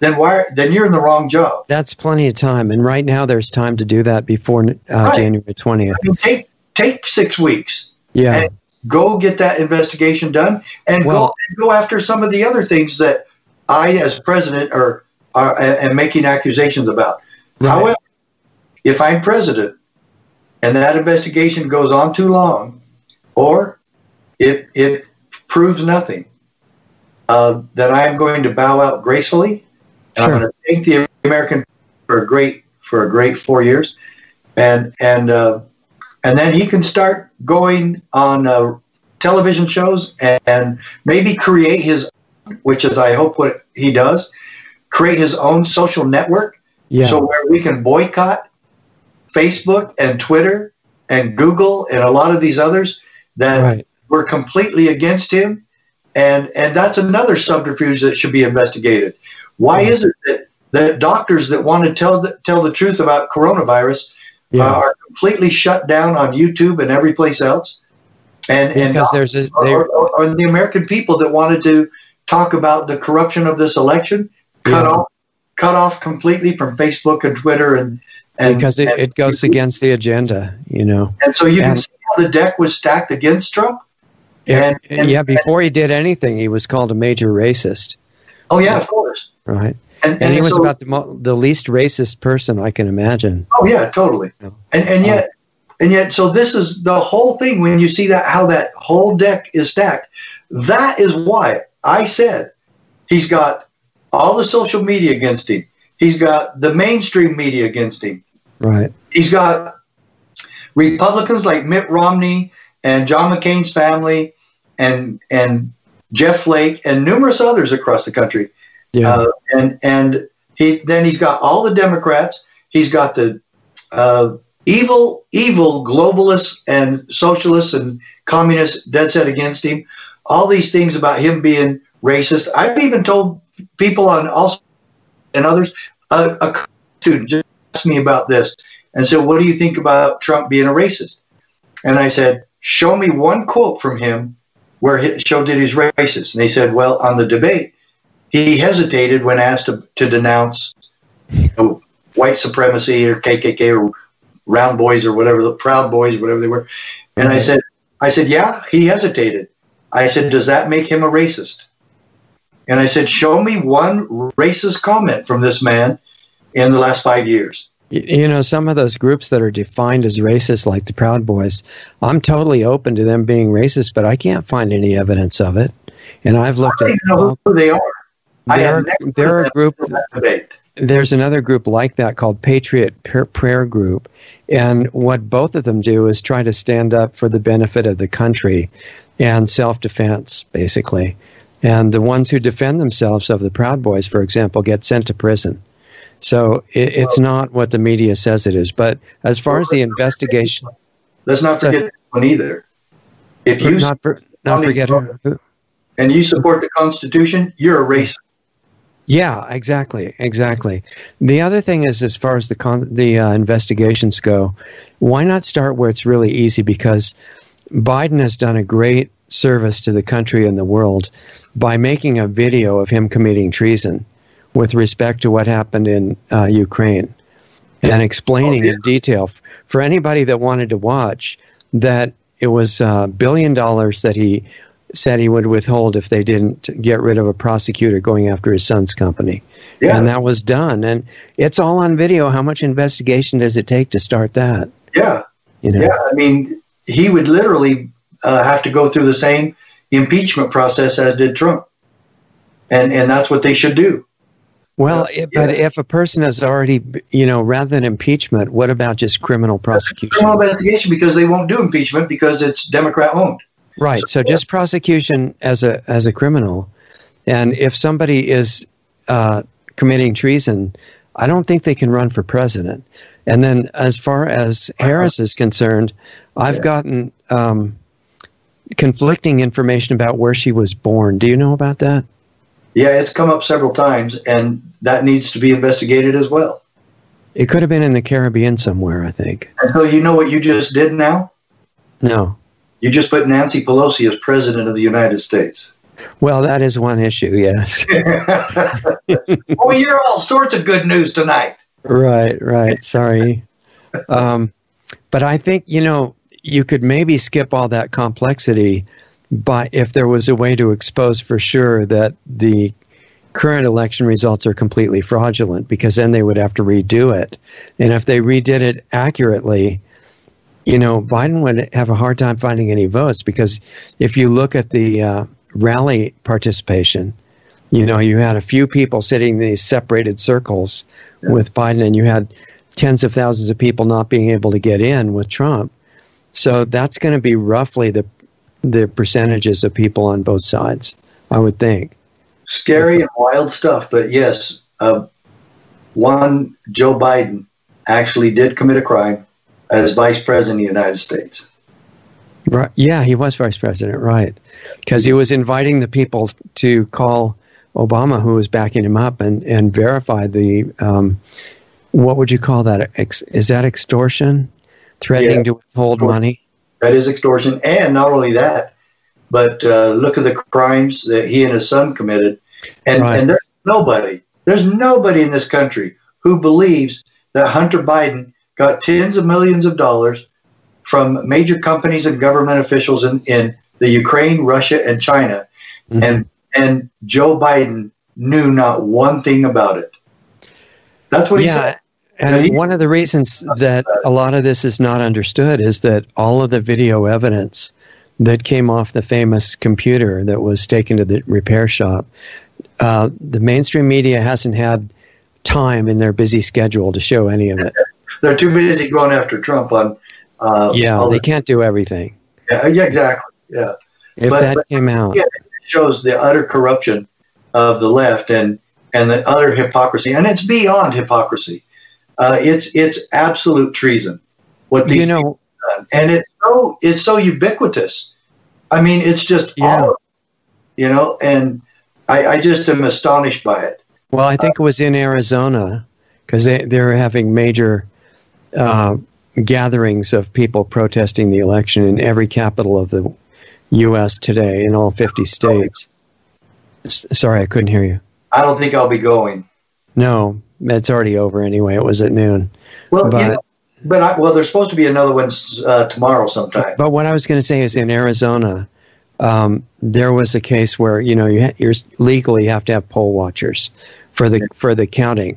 Speaker 2: then why then you're in the wrong job
Speaker 1: that's plenty of time and right now there's time to do that before uh, right. january 20th I
Speaker 2: mean, take take six weeks
Speaker 1: yeah
Speaker 2: go get that investigation done and well, go and go after some of the other things that i as president are, are am making accusations about right. however if i'm president and that investigation goes on too long, or it, it proves nothing, uh, then I am going to bow out gracefully. Sure. I'm going to thank the American for a great for a great four years, and and uh, and then he can start going on uh, television shows and, and maybe create his, which is I hope what he does, create his own social network.
Speaker 1: Yeah.
Speaker 2: So where we can boycott Facebook and Twitter and Google and a lot of these others that right. were completely against him. And, and that's another subterfuge that should be investigated. Why right. is it that, that doctors that want to tell the, tell the truth about coronavirus yeah. uh, are completely shut down on YouTube and every place else? And,
Speaker 1: because and there's a,
Speaker 2: or, or, or, the American people that wanted to talk about the corruption of this election cut yeah. off cut off completely from Facebook and Twitter and
Speaker 1: and, because it, it goes against the agenda, you know.
Speaker 2: And so you and, can see how the deck was stacked against Trump.
Speaker 1: And, and yeah, before he did anything, he was called a major racist.
Speaker 2: Oh yeah, of course.
Speaker 1: Right. And, and he was so, about the mo- the least racist person I can imagine.
Speaker 2: Oh yeah, totally. And and yet and yet so this is the whole thing when you see that how that whole deck is stacked. That is why I said he's got all the social media against him. He's got the mainstream media against him.
Speaker 1: Right.
Speaker 2: He's got Republicans like Mitt Romney and John McCain's family and and Jeff Flake and numerous others across the country.
Speaker 1: Yeah. Uh,
Speaker 2: and and he then he's got all the Democrats. He's got the uh, evil evil globalists and socialists and communists dead set against him. All these things about him being racist. I've even told people on also and others, a, a student just asked me about this and said, What do you think about Trump being a racist? And I said, Show me one quote from him where he showed that he's racist. And they said, well, on the debate, he hesitated when asked to, to denounce you know, white supremacy or KKK or Round Boys or whatever the Proud Boys, whatever they were. And I said, I said, yeah, he hesitated. I said, does that make him a racist? And I said, show me one racist comment from this man in the last five years.
Speaker 1: You know, some of those groups that are defined as racist, like the Proud Boys, I'm totally open to them being racist, but I can't find any evidence of it. And I've looked
Speaker 2: I don't
Speaker 1: at
Speaker 2: even know who they are. I
Speaker 1: They're- they're a group- there's another group like that called Patriot Prayer Group. And what both of them do is try to stand up for the benefit of the country and self defense, basically. And the ones who defend themselves of the Proud Boys, for example, get sent to prison. So it, it's not what the media says it is. But as far as the investigation,
Speaker 2: Let's not
Speaker 1: So-
Speaker 2: forget that one either. If you
Speaker 1: not, for, not forget who,
Speaker 2: and you support the Constitution, you're a racist.
Speaker 1: Yeah, exactly, exactly. The other thing is, as far as the con- the uh, investigations go, why not start where it's really easy? Because Biden has done a great service to the country and the world by making a video of him committing treason with respect to what happened in uh, Ukraine and explaining
Speaker 2: Oh, yeah.
Speaker 1: in detail for anybody that wanted to watch that it was a billion dollars that he said he would withhold if they didn't get rid of a prosecutor going after his son's company.
Speaker 2: Yeah,
Speaker 1: And that was done. And it's all on video. How much investigation does it take to start that?
Speaker 2: yeah,
Speaker 1: You know?
Speaker 2: yeah. I mean, he would literally uh, have to go through the same impeachment process as did Trump, and and that's what they should do.
Speaker 1: Well,
Speaker 2: Yeah.
Speaker 1: but if a person has already, you know, rather than impeachment, what about just criminal prosecution?
Speaker 2: Criminal investigation because they won't do impeachment because it's Democrat owned.
Speaker 1: Right. So just prosecution as a as a criminal, and if somebody is uh, committing treason, I don't think they can run for president. And then, as far as Harris is concerned, I've
Speaker 2: Yeah.
Speaker 1: gotten um, conflicting information about where she was born. Do you know about that?
Speaker 2: Yeah, it's come up several times, and that needs to be investigated as well.
Speaker 1: It could have been in the Caribbean somewhere. I think.
Speaker 2: And so, you know what you just did now?
Speaker 1: No.
Speaker 2: You just put Nancy Pelosi as president of the United States.
Speaker 1: Well, that is one issue. Yes.
Speaker 2: oh, you're all sorts of good news tonight.
Speaker 1: Right, right. Sorry. Um, but I think, you know, you could maybe skip all that complexity but if there was a way to expose for sure that the current election results are completely fraudulent because then they would have to redo it. And if they redid it accurately, you know, Biden would have a hard time finding any votes because if you look at the uh, rally participation, you know, you had a few people sitting in these separated circles
Speaker 2: Yeah.
Speaker 1: with Biden, and you had tens of thousands of people not being able to get in with Trump. So that's going to be roughly the the percentages of people on both sides, I would think.
Speaker 2: Scary and wild stuff, but yes, uh, one Joe Biden actually did commit a crime as vice president of the United States.
Speaker 1: Right. Yeah, he was vice president, right? Because he was inviting the people to call Obama, who was backing him up, and and verify the um, what would you call that? Ex, is that extortion? Threatening
Speaker 2: Yeah.
Speaker 1: to withhold money?
Speaker 2: That is extortion, and not only that, but uh, look at the crimes that he and his son committed. And
Speaker 1: Right.
Speaker 2: and there's nobody, there's nobody in this country who believes that Hunter Biden got tens of millions of dollars from major companies and government officials in, in the Ukraine, Russia, and China,
Speaker 1: Mhm.
Speaker 2: and and Joe Biden knew not one thing about it. That's what he
Speaker 1: yeah.
Speaker 2: said.
Speaker 1: And one of the reasons that a lot of this is not understood is that all of the video evidence that came off the famous computer that was taken to the repair shop, uh, the mainstream media hasn't had time in their busy schedule to show any of it.
Speaker 2: They're too busy going after Trump on. Uh,
Speaker 1: Yeah, they
Speaker 2: the-
Speaker 1: can't do everything.
Speaker 2: yeah, yeah, exactly. Yeah.
Speaker 1: If
Speaker 2: But-
Speaker 1: that
Speaker 2: but-
Speaker 1: came out,
Speaker 2: yeah. shows the utter corruption of the left and and the utter hypocrisy, and it's beyond hypocrisy. Uh, it's it's absolute treason. What these
Speaker 1: you know,
Speaker 2: and it's so it's so ubiquitous. I mean, it's just
Speaker 1: Yeah.
Speaker 2: all, you know, and I, I just am astonished by it.
Speaker 1: well, I think it was in Arizona because they they were having major uh, gatherings of people protesting the election in every capital of the U.S. today in all 50 states. S- sorry, I couldn't hear you.
Speaker 2: I don't think I'll be going.
Speaker 1: No, it's already over anyway. It was at noon.
Speaker 2: Well,
Speaker 1: But-
Speaker 2: you know, but I, well, there's supposed to be another one uh, tomorrow sometime.
Speaker 1: But what I was going to say is in Arizona, um, there was a case where you know you ha- you're legally have to have poll watchers for the for the counting,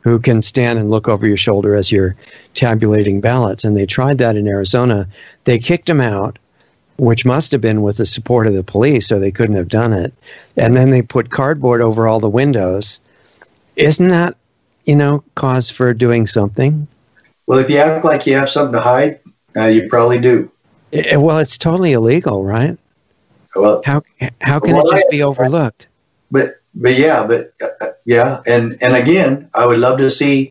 Speaker 1: who can stand and look over your shoulder as you're tabulating ballots. And they tried that in Arizona. They kicked them out, which must have been with the support of the police, or they couldn't have done it. And then they put cardboard over all the windows. Isn't that you know cause for doing something?
Speaker 2: Well, if you act like you have something to hide, uh, you probably do.
Speaker 1: Eh, well, it's totally illegal, right?
Speaker 2: Well,
Speaker 1: How how can
Speaker 2: Well,
Speaker 1: it just be overlooked?
Speaker 2: but but yeah, but uh, yeah, and and again, I would love to see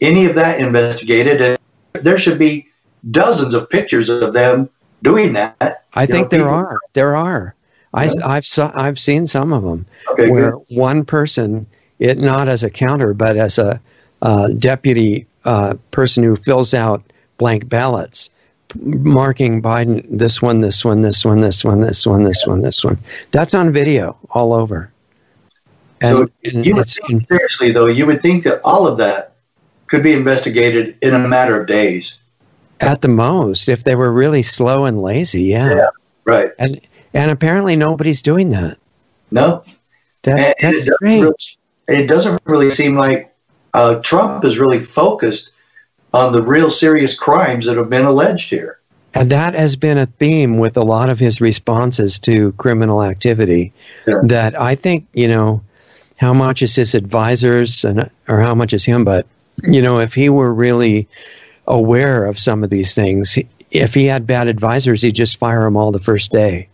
Speaker 2: any of that investigated, and there should be dozens of pictures of them doing that.
Speaker 1: I
Speaker 2: You
Speaker 1: think
Speaker 2: know,
Speaker 1: there
Speaker 2: people-
Speaker 1: are. There are. I, have I've seen some of them
Speaker 2: Okay,
Speaker 1: where
Speaker 2: good.
Speaker 1: one person, it not as a counter, but as a uh, deputy uh, person who fills out blank ballots, marking Biden this one, this one, this one, this one, this one, this one, this one. That's on video all over. And,
Speaker 2: So
Speaker 1: and
Speaker 2: You would think, seriously though, you would think that all of that could be investigated in a matter of days,
Speaker 1: at the most, if they were really slow and lazy, yeah.
Speaker 2: Yeah. right?
Speaker 1: And and apparently nobody's doing that.
Speaker 2: No,
Speaker 1: That
Speaker 2: And it
Speaker 1: that's strange.
Speaker 2: really- it doesn't really seem like uh, Trump is really focused on the real serious crimes that have been alleged here.
Speaker 1: And that has been a theme with a lot of his responses to criminal activity.
Speaker 2: Yeah.
Speaker 1: That I think, you know, how much is his advisors and or how much is him, but you know, if he were really aware of some of these things, if he had bad advisors, he'd just fire them all the first day.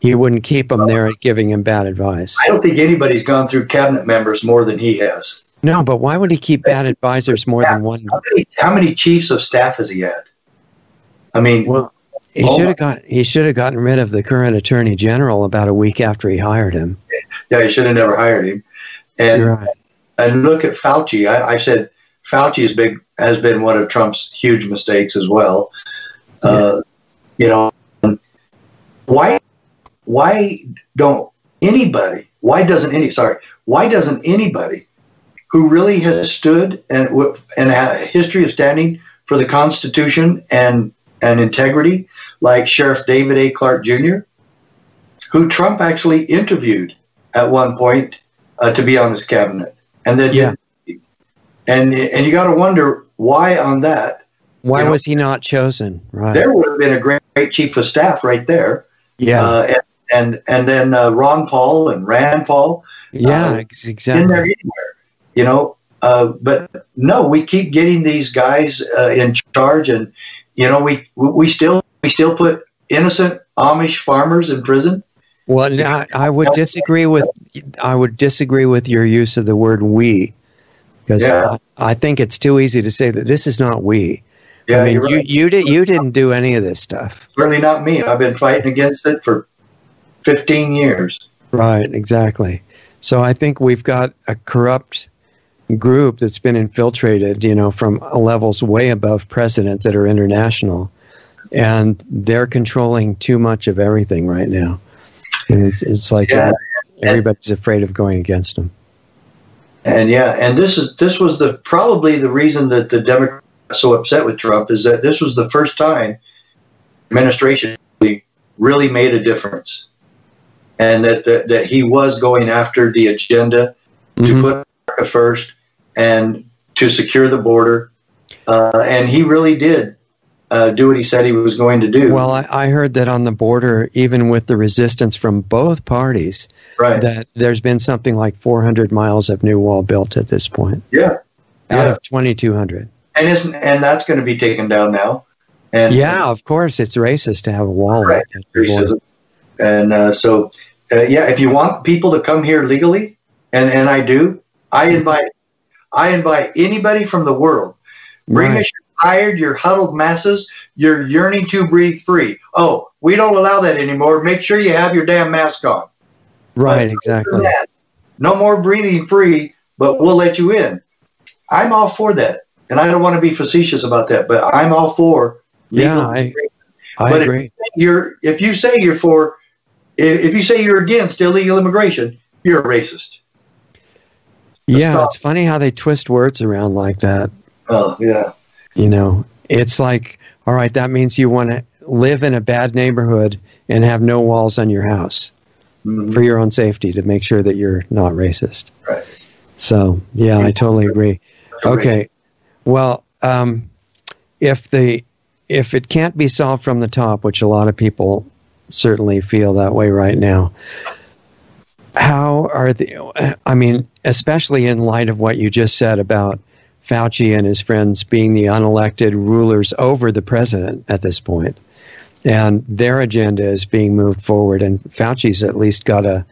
Speaker 1: He wouldn't keep him there giving him bad advice.
Speaker 2: I don't think anybody's gone through cabinet members more than he has.
Speaker 1: No, but why would he keep bad advisors more than one?
Speaker 2: How many, how many chiefs of staff has he had? I mean,
Speaker 1: Well, he
Speaker 2: Oh
Speaker 1: should have got he should have gotten rid of the current attorney general about a week after he hired him.
Speaker 2: yeah, he should have never hired him. And
Speaker 1: right.
Speaker 2: and look at Fauci. I, I said Fauci is big has been one of Trump's huge mistakes as well. Uh, you know, why why don't anybody? Why doesn't any? Sorry, why doesn't anybody who really has stood and and had a history of standing for the Constitution and and integrity, like Sheriff David A. Clarke Jr., who Trump actually interviewed at one point uh, to be on his cabinet, and then
Speaker 1: Yeah.
Speaker 2: and and you got to wonder why on that
Speaker 1: Why
Speaker 2: you know,
Speaker 1: was he not chosen? Right.
Speaker 2: there would have been a great, great chief of staff right there,
Speaker 1: yeah.
Speaker 2: uh, and and and then uh, Ron Paul and Rand Paul
Speaker 1: yeah.
Speaker 2: uh,
Speaker 1: ex-
Speaker 2: in
Speaker 1: exactly.
Speaker 2: there anywhere, you know. Uh, but no, we keep getting these guys uh, in charge, and you know we we still we still put innocent Amish farmers in prison.
Speaker 1: Well, I, I would disagree with I would disagree with your use of the word "we" because
Speaker 2: Yeah.
Speaker 1: I, I think it's too easy to say that this is not we.
Speaker 2: Yeah,
Speaker 1: I mean,
Speaker 2: you're
Speaker 1: you
Speaker 2: right.
Speaker 1: you did you didn't do any of this stuff.
Speaker 2: certainly not me. I've been fighting against it for fifteen years.
Speaker 1: Right. Exactly. So I think we've got a corrupt group that's been infiltrated, you know, from levels way above president that are international, and they're controlling too much of everything right now. And it's, it's like
Speaker 2: Yeah.
Speaker 1: everybody's afraid of going against them.
Speaker 2: And yeah, and this is this was the probably the reason that the Democrats are so upset with Trump is that this was the first time administration really made a difference, and that, that that he was going after the agenda to
Speaker 1: Mhm.
Speaker 2: put America first and to secure the border, uh, and he really did uh, do what he said he was going to do.
Speaker 1: Well, I, I heard that on the border, even with the resistance from both parties,
Speaker 2: right?
Speaker 1: that there's been something like 400 miles of new wall built at this point
Speaker 2: yeah,
Speaker 1: out
Speaker 2: Yeah.
Speaker 1: of 2,200.
Speaker 2: and isn't and that's going to be taken down now. And
Speaker 1: Yeah, of course, it's racist to have a wall.
Speaker 2: Right.
Speaker 1: at the border.
Speaker 2: racism. And uh, so, uh, yeah, if you want people to come here legally, and, and I do, I invite I invite anybody from the world. Bring
Speaker 1: Right.
Speaker 2: us your tired, your huddled masses. You're yearning to breathe free. Oh, we don't allow that anymore. Make sure you have your damn mask on.
Speaker 1: Right,
Speaker 2: But
Speaker 1: exactly.
Speaker 2: that, No more breathing free, but we'll let you in. I'm all for that, and I don't want to be facetious about that, but I'm all for
Speaker 1: Yeah, I, I
Speaker 2: but
Speaker 1: agree.
Speaker 2: If you're if you say you're for if you say you're against illegal immigration, you're a racist.
Speaker 1: yeah,
Speaker 2: stop.
Speaker 1: it's funny how they twist words around like that.
Speaker 2: Oh yeah.
Speaker 1: You know, it's like, all right, that means you want to live in a bad neighborhood and have no walls on your house
Speaker 2: Mhm.
Speaker 1: for your own safety to make sure that you're not racist.
Speaker 2: Right.
Speaker 1: So, yeah, I totally agree. Okay. Well, um, if the if it can't be solved from the top, which a lot of people certainly feel that way right now, how are the? I mean, especially in light of what you just said about Fauci and his friends being the unelected rulers over the president at this point, and their agenda is being moved forward, and Fauci's at least got a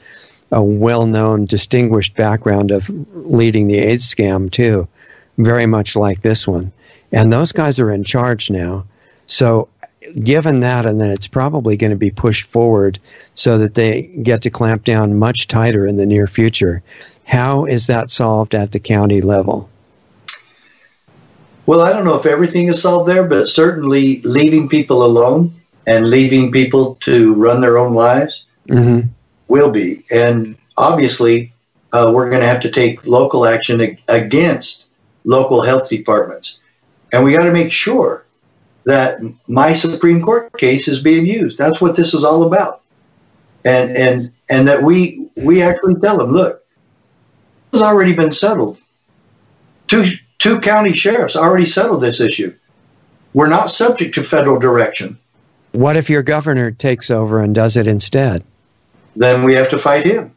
Speaker 1: a well-known, distinguished background of leading the AIDS scam too, very much like this one. And those guys are in charge now. So, given that, and then it's probably going to be pushed forward so that they get to clamp down much tighter in the near future. How is that solved at the county level?
Speaker 2: Well, I don't know if everything is solved there, but certainly leaving people alone and leaving people to run their own lives
Speaker 1: hmm
Speaker 2: will be. And obviously, uh, we're going to have to take local action against local health departments. And we got to make sure that my Supreme Court case is being used. That's what this is all about. And and and that we we actually tell them, look, this has already been settled. Two two county sheriffs already settled this issue. We're not subject to federal direction.
Speaker 1: What if your governor takes over and does it instead?
Speaker 2: then we have to fight him.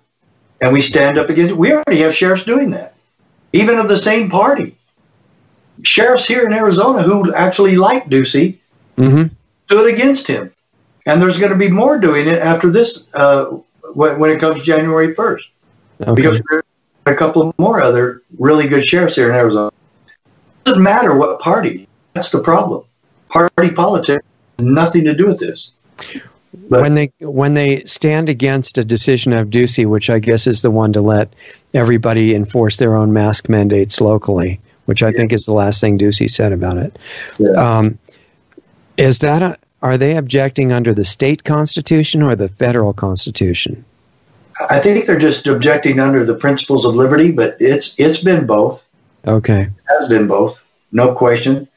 Speaker 2: And we stand up against We already have sheriffs doing that, even of the same party. Sheriffs here in Arizona who actually like Ducey
Speaker 1: hmm
Speaker 2: stood against him. And there's going to be more doing it after this, uh, when, when it comes January 1st.
Speaker 1: Okay.
Speaker 2: Because there are a couple more other really good sheriffs here in Arizona. It doesn't matter what party. That's the problem. Party politics nothing to do with this. But-
Speaker 1: when they when they stand against a decision of Ducey, which I guess is the one to let everybody enforce their own mask mandates locally, which I think is the last thing Ducey said about it.
Speaker 2: Yeah.
Speaker 1: Um, is that a, are they objecting under the state constitution or the federal constitution?
Speaker 2: I think they're just objecting under the principles of liberty, but it's it's been both.
Speaker 1: Okay.
Speaker 2: has been both, no question.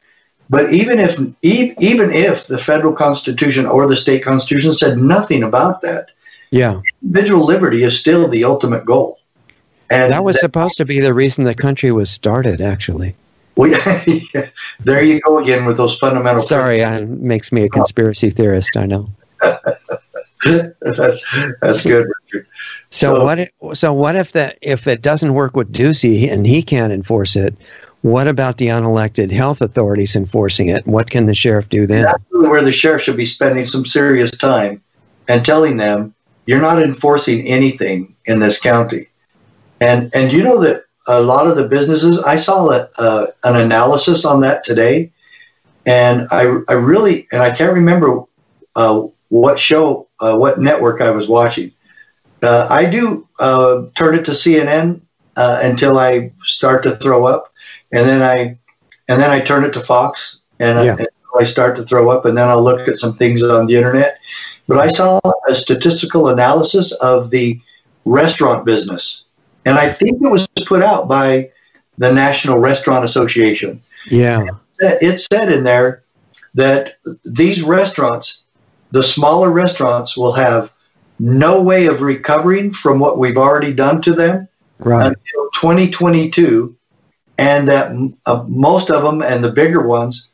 Speaker 2: But even if even if the federal constitution or the state constitution said nothing about that,
Speaker 1: Yeah,
Speaker 2: individual liberty is still the ultimate goal. And
Speaker 1: that was
Speaker 2: that-
Speaker 1: supposed to be the reason the country was started. Actually,
Speaker 2: we, there you go again with those fundamental.
Speaker 1: sorry, it makes me a conspiracy theorist. I know.
Speaker 2: that's, that's good, Richard.
Speaker 1: So,
Speaker 2: So-
Speaker 1: what? If, so what if that if it doesn't work with Ducey and he can't enforce it? What about the unelected health authorities enforcing it? What can the sheriff do then?
Speaker 2: That's where the sheriff should be spending some serious time and telling them you're not enforcing anything in this county. And and you know that a lot of the businesses I saw a, uh, an analysis on that today, and I I really and I can't remember uh, what show uh, what network I was watching. Uh, I do uh, turn it to CNN uh, until I start to throw up, and then I and then I turn it to Fox, and,
Speaker 1: Yeah.
Speaker 2: I, and I start to throw up, and then I'll look at some things on the internet. But I saw a statistical analysis of the restaurant business, and I think it was put out by the National Restaurant Association.
Speaker 1: Yeah,
Speaker 2: It said in there that these restaurants, the smaller restaurants, will have no way of recovering from what we've already done to them
Speaker 1: right.
Speaker 2: until 2022, and that uh, most of them and the bigger ones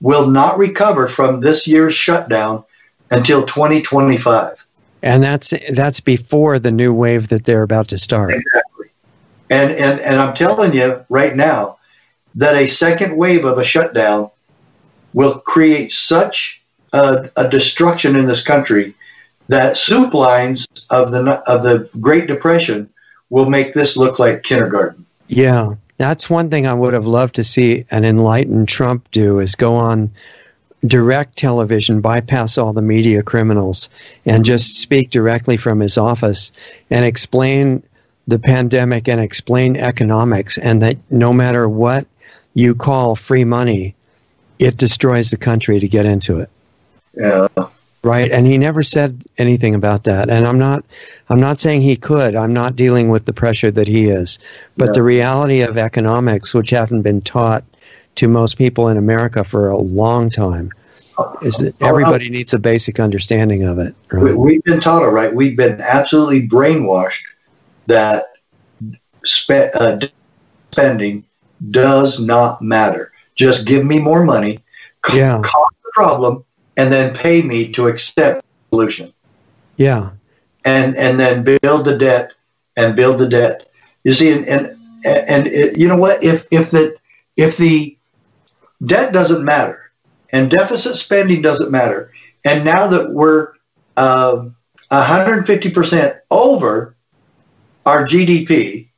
Speaker 2: will not recover from this year's shutdown until 2025.
Speaker 1: And that's that's before the new wave that they're about to start.
Speaker 2: Exactly. And, and, and I'm telling you right now that a second wave of a shutdown will create such a, a destruction in this country that soup lines of the of the Great Depression will make this look like kindergarten.
Speaker 1: Yeah, that's one thing I would have loved to see an enlightened Trump do is go on direct television, bypass all the media criminals, and just speak directly from his office and explain the pandemic and explain economics, and that no matter what you call free money, it destroys the country to get into it.
Speaker 2: Yeah.
Speaker 1: Right, and he never said anything about that. And I'm not, I'm not saying he could. I'm not dealing with the pressure that he is. But
Speaker 2: Yeah.
Speaker 1: the reality of economics, which haven't been taught to most people in America for a long time, is that oh, oh. everybody needs a basic understanding of it. Right?
Speaker 2: we've been taught it right. We've been absolutely brainwashed that spe- uh, spending does not matter. Just give me more money,
Speaker 1: Yeah.
Speaker 2: cause the problem, and then pay me to accept the solution.
Speaker 1: Yeah,
Speaker 2: and and then build the debt and build the debt. You see, and and, and it, you know what? If if the if the debt doesn't matter and deficit spending doesn't matter, and now that we're um, 150 percent over our GDP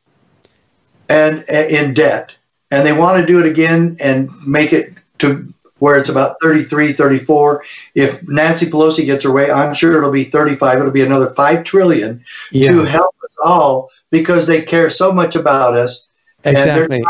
Speaker 2: and in debt, and they want to do it again and make it to where it's about 33, 34. If Nancy Pelosi gets her way, I'm sure it'll be 35. It'll be another 5 trillion to help us all because they care so much about us,
Speaker 1: exactly.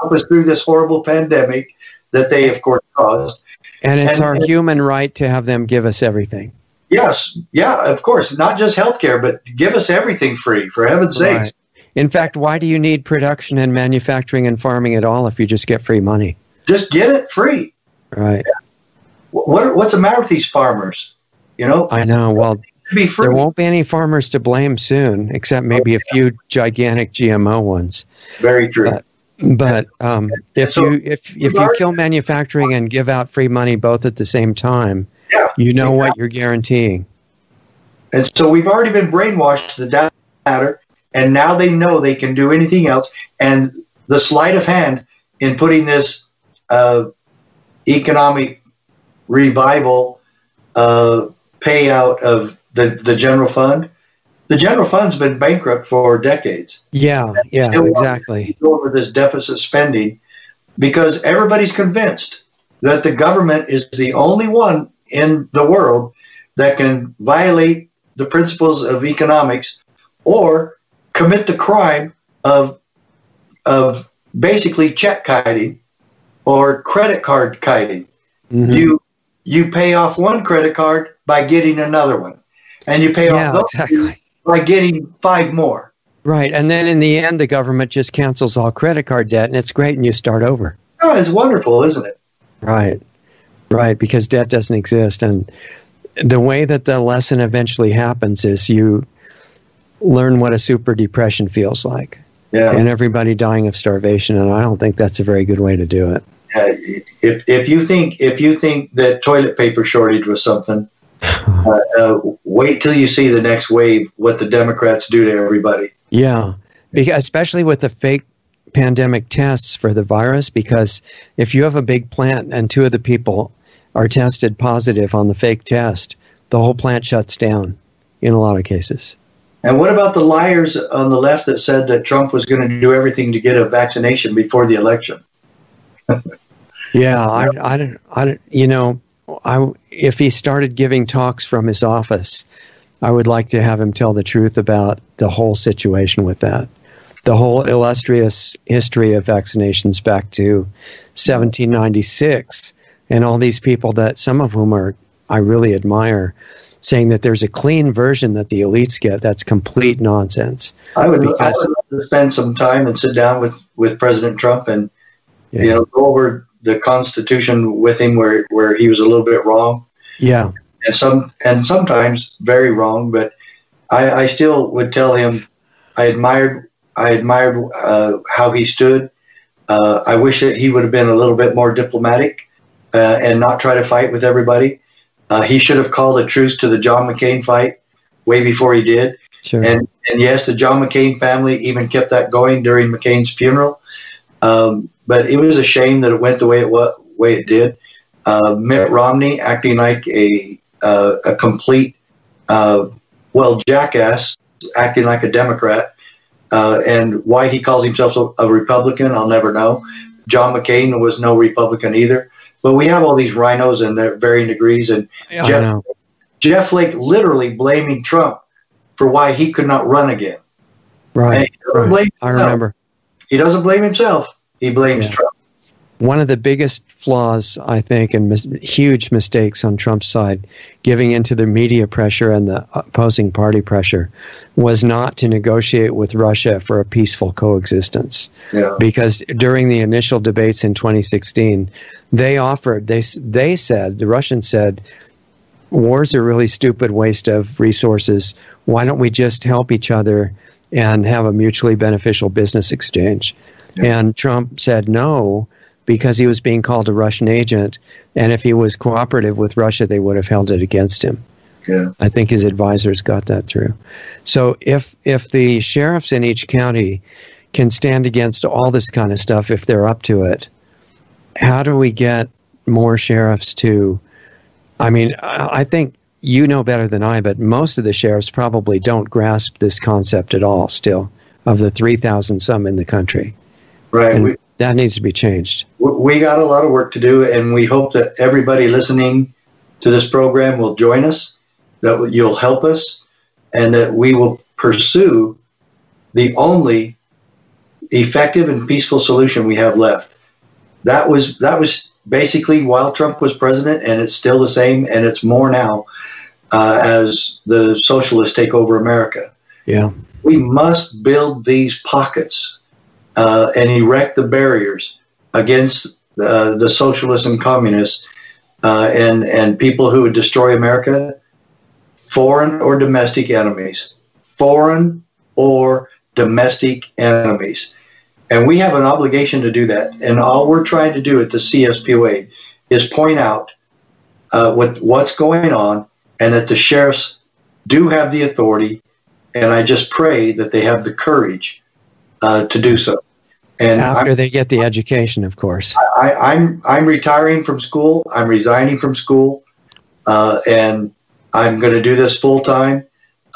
Speaker 2: help us through this horrible pandemic that they, of course, caused.
Speaker 1: And it's
Speaker 2: and-
Speaker 1: our
Speaker 2: and-
Speaker 1: human right to have them give us everything.
Speaker 2: Yes, yeah, of course, not just healthcare, but give us everything free, for heaven's
Speaker 1: Right.
Speaker 2: sakes.
Speaker 1: In fact, why do you need production and manufacturing and farming at all if you just get free money?
Speaker 2: Just get it free.
Speaker 1: Right.
Speaker 2: What, what's the matter with these farmers? You know,
Speaker 1: I know. Well,
Speaker 2: be free.
Speaker 1: There won't be any farmers to blame soon, except maybe a few gigantic GMO ones.
Speaker 2: Very true.
Speaker 1: Uh, But um, if
Speaker 2: So,
Speaker 1: you if if you kill manufacturing and give out free money both at the same time,
Speaker 2: Yeah,
Speaker 1: you know what you're guaranteeing.
Speaker 2: And so we've already been brainwashed to that matter, and now they know they can do anything else. And the sleight of hand in putting this uh, economic revival uh, payout of the, the general fund, the general fund's been bankrupt for decades.
Speaker 1: Yeah, yeah, exactly.
Speaker 2: over this deficit spending because everybody's convinced that the government is the only one in the world that can violate the principles of economics or commit the crime of of basically check kiting or credit card kiting.
Speaker 1: Mhm.
Speaker 2: You you pay off one credit card by getting another one, and you pay
Speaker 1: Yeah,
Speaker 2: off those
Speaker 1: exactly.
Speaker 2: by getting five more.
Speaker 1: Right, and then in the end, the government just cancels all credit card debt, and it's great, and you start over.
Speaker 2: Oh, it's wonderful, isn't it?
Speaker 1: Right, right, because debt doesn't exist. And the way that the lesson eventually happens is you learn what a super depression feels like,
Speaker 2: Yeah.
Speaker 1: and everybody dying of starvation. And I don't think that's a very good way to do it.
Speaker 2: Uh, if if you think if you think that toilet paper shortage was something, uh, uh, wait till you see the next wave. What the Democrats do to everybody.
Speaker 1: Yeah, because especially with the fake pandemic tests for the virus, because if you have a big plant and two of the people are tested positive on the fake test, the whole plant shuts down in a lot of cases.
Speaker 2: And what about the liars on the left that said that Trump was going to do everything to get a vaccination before the election?
Speaker 1: Yeah, I, I don't, I don't, you know, I, if he started giving talks from his office, I would like to have him tell the truth about the whole situation with that. The whole illustrious history of vaccinations back to 1796, and all these people that some of whom are I really admire, saying that there's a clean version that the elites get. That's complete nonsense.
Speaker 2: I would, I
Speaker 1: Because-
Speaker 2: would love to spend some time and sit down with, with President Trump and
Speaker 1: Yeah.
Speaker 2: you know go over the Constitution with him where where he was a little bit wrong.
Speaker 1: Yeah,
Speaker 2: and some and sometimes very wrong. But I, I still would tell him I admired I admired uh, how he stood. Uh, I wish that he would have been a little bit more diplomatic uh, and not try to fight with everybody. Uh, he should have called a truce to the John McCain fight way before he did.
Speaker 1: sure.
Speaker 2: And and yes, the John McCain family even kept that going during McCain's funeral. Um, but it was a shame that it went the way it was, way it did. Uh, Mitt Romney acting like a uh, a complete uh, well jackass, acting like a Democrat, uh, and why he calls himself a, a Republican, I'll never know. John McCain was no Republican either. But we have all these RINOs and their varying degrees, and
Speaker 1: I
Speaker 2: Jeff-
Speaker 1: know.
Speaker 2: Jeff Flake literally blaming Trump for why he could not run again.
Speaker 1: Right, right. I remember.
Speaker 2: He doesn't blame himself. He blames
Speaker 1: Yeah.
Speaker 2: Trump.
Speaker 1: One of the biggest flaws, I think, and mis- huge mistakes on Trump's side, giving into the media pressure and the opposing party pressure, was not to negotiate with Russia for a peaceful coexistence. Yeah. Because during the initial debates in 2016, they offered, they, they said, the Russians said, wars are really stupid waste of resources. Why don't we just help each other and have a mutually beneficial business exchange? Yeah. And Trump said no because he was being called a Russian agent, and if he was cooperative with Russia, they would have held it against him.
Speaker 2: Yeah.
Speaker 1: I think his advisors got that through. So if if the sheriffs in each county can stand against all this kind of stuff if they're up to it, how do we get more sheriffs to I mean, I think you know better than I, but most of the sheriffs probably don't grasp this concept at all still of the 3,000 some in the country.
Speaker 2: Right. And,
Speaker 1: that needs to be changed.
Speaker 2: We got a lot of work to do, and we hope that everybody listening to this program will join us, that you'll help us, and that we will pursue the only effective and peaceful solution we have left. That was that was basically while Trump was president, and it's still the same, and it's more now uh, as the socialists take over America.
Speaker 1: Yeah,
Speaker 2: we must build these pockets uh, and erect the barriers against uh, the socialists and communists uh, and and people who would destroy America, foreign or domestic enemies, foreign or domestic enemies, and we have an obligation to do that. And all we're trying to do at the CSPOA is point out uh, what what's going on, and that the sheriffs do have the authority. And I just pray that they have the courage uh, to do so.
Speaker 1: And after I'm, they get the education, of course.
Speaker 2: I, am I'm, I'm retiring from school. I'm resigning from school, uh, and I'm going to do this full time.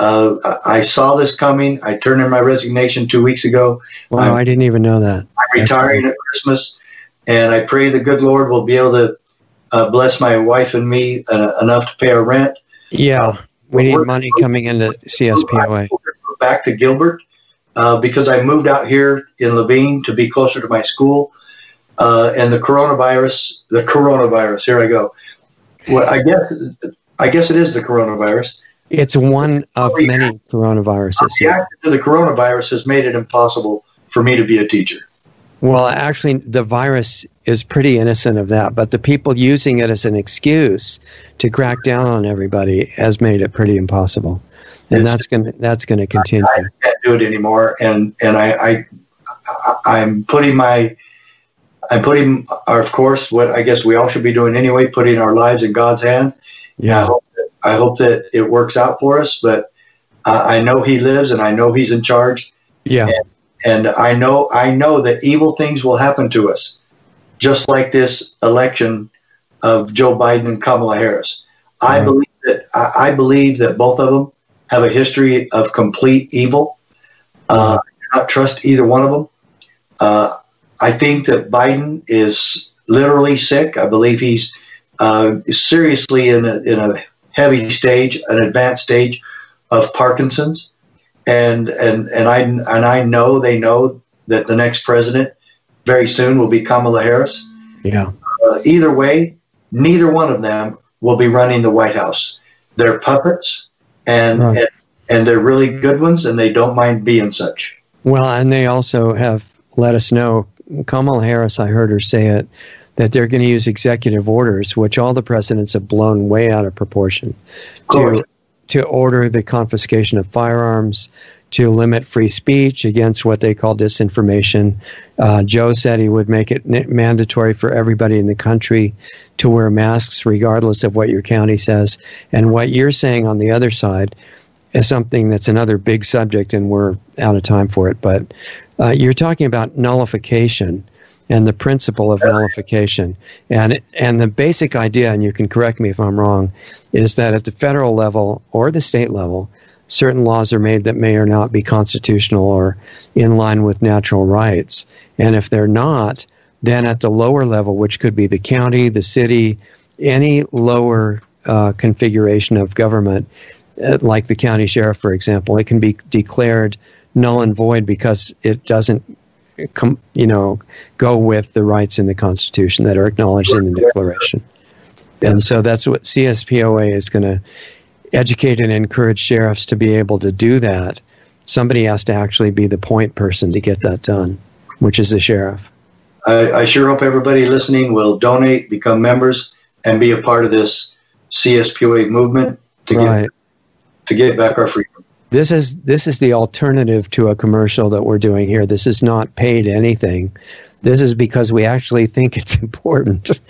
Speaker 2: Uh, I saw this coming. I turned in my resignation two weeks ago.
Speaker 1: Wow, I'm, I did not even know that.
Speaker 2: I'm retiring at Christmas, and I pray the good Lord will be able to uh, bless my wife and me uh, enough to pay our rent.
Speaker 1: Yeah, we need money coming into CSPOA.
Speaker 2: Back to Gilbert uh, because I moved out here in Laveen to be closer to my school. Uh, and the coronavirus, the coronavirus, here I go. Well, I guess, I guess it is the coronavirus.
Speaker 1: It's one of many coronaviruses.
Speaker 2: The the coronavirus has made it impossible for me to be a teacher.
Speaker 1: Well, actually, the virus is pretty innocent of that, but the people using it as an excuse to crack down on everybody has made it pretty impossible and that's going to that's going to continue. I,
Speaker 2: I, can't do it anymore, and and I, I I'm putting my I'm putting, of course, what I guess we all should be doing anyway, putting our lives in God's hand.
Speaker 1: Yeah.
Speaker 2: I hope that, I hope that it works out for us, but uh, I know He lives, and I know He's in charge.
Speaker 1: Yeah.
Speaker 2: And, and I know I know that evil things will happen to us, just like this election of Joe Biden and Kamala Harris. I believe that I, I believe that both of them have a history of complete evil. Uh, I not trust either one of them. Uh, I think that Biden is literally sick. I believe he's uh, seriously in a, in a heavy stage, an advanced stage of Parkinson's, and and and I and I know they know that the next president very soon will be Kamala Harris.
Speaker 1: Yeah.
Speaker 2: Uh, either way, neither one of them will be running the White House. They're puppets and, right. and and they're really good ones, and they don't mind being such.
Speaker 1: Well, and they also have let us know. Kamala Harris, I heard her say it, that they're going to use executive orders, which all the presidents have blown way out of proportion, oh, to to order the confiscation of firearms, to limit free speech against what they call disinformation. Uh, Joe said he would make it mandatory for everybody in the country to wear masks, regardless of what your county says. And what you're saying on the other side is something that's another big subject, and we're out of time for it. But uh, you're talking about nullification and the principle of nullification. And, and the basic idea, and you can correct me if I'm wrong, is that at the federal level or the state level, certain laws are made that may or not be constitutional or in line with natural rights. And if they're not, then at the lower level, which could be the county, the city, any lower uh, configuration of government, uh, like the county sheriff, for example, it can be declared null and void because it doesn't com, you know, go with the rights in the Constitution that are acknowledged in the Declaration. And so that's what CSPOA is going to educate and encourage sheriffs to be able to do that. Somebody has to actually be the point person to get that done, which is the sheriff.
Speaker 2: I, I sure hope everybody listening will donate, become members, and be a part of this CSPOA movement to right. get to get back our freedom.
Speaker 1: This is this is the alternative to a commercial that we're doing here. This is not paid anything. This is because we actually think it's important.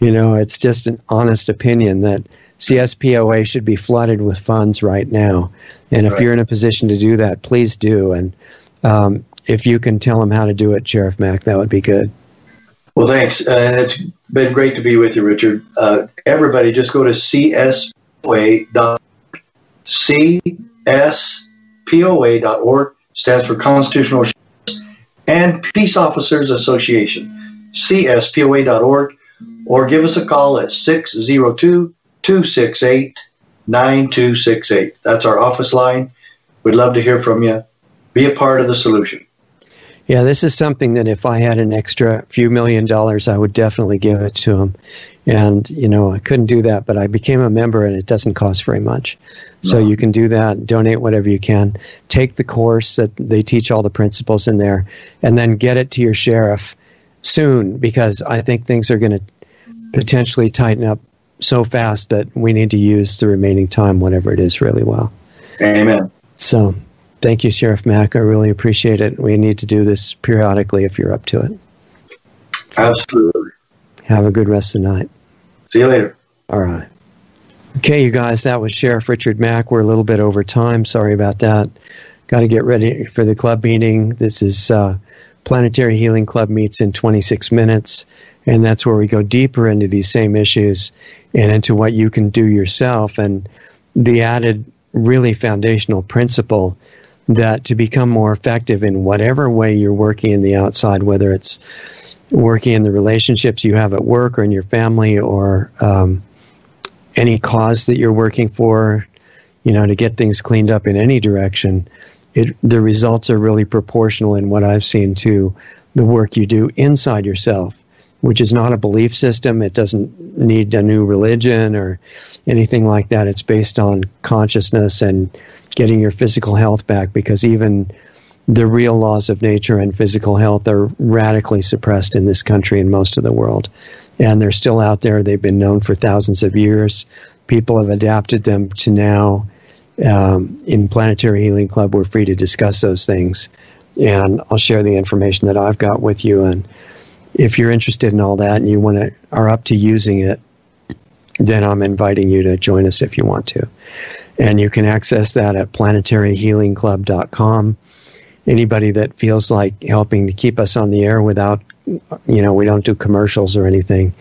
Speaker 1: you know, it's just an honest opinion that CSPOA should be flooded with funds right now. And if right. you're in a position to do that, please do. And um, if you can tell them how to do it, Sheriff Mack, that would be good.
Speaker 2: Well, thanks. Uh, and it's been great to be with you, Richard. Uh, everybody, just go to cspoa.org. CSPOA.org stands for Constitutional and Peace Officers Association. CSPOA.org or give us a call at 602 268 9268. That's our office line. We'd love to hear from you. Be a part of the solution.
Speaker 1: Yeah, this is something that if I had an extra few million dollars, I would definitely give it to them. And, you know, I couldn't do that, but I became a member and it doesn't cost very much. So no. you can do that, donate whatever you can, take the course that they teach all the principles in there, and then get it to your sheriff soon because I think things are going to potentially tighten up so fast that we need to use the remaining time, whatever it is, really well.
Speaker 2: Amen.
Speaker 1: So Thank you, Sheriff Mack. I really appreciate it. We need to do this periodically if you're up to it.
Speaker 2: Absolutely.
Speaker 1: Have a good rest of the night.
Speaker 2: See you later.
Speaker 1: All right. Okay, you guys, that was Sheriff Richard Mack. We're a little bit over time. Sorry about that. Got to get ready for the club meeting. This is uh, Planetary Healing Club meets in 26 minutes, and that's where we go deeper into these same issues and into what you can do yourself. And the added, really foundational principle that to become more effective in whatever way you're working in the outside, whether it's working in the relationships you have at work or in your family or um, any cause that you're working for, you know, to get things cleaned up in any direction, it, the results are really proportional in what I've seen to the work you do inside yourself, which is not a belief system. It doesn't need a new religion or anything like that. It's based on consciousness and getting your physical health back because even the real laws of nature and physical health are radically suppressed in this country and most of the world. And they're still out there. They've been known for thousands of years. People have adapted them to now. Um, in Planetary Healing Club, we're free to discuss those things. And I'll share the information that I've got with you. And if you're interested in all that and you want to are up to using it, then I'm inviting you to join us if you want to. And you can access that at planetaryhealingclub.com. Anybody that feels like helping to keep us on the air without, you know, we don't do commercials or anything.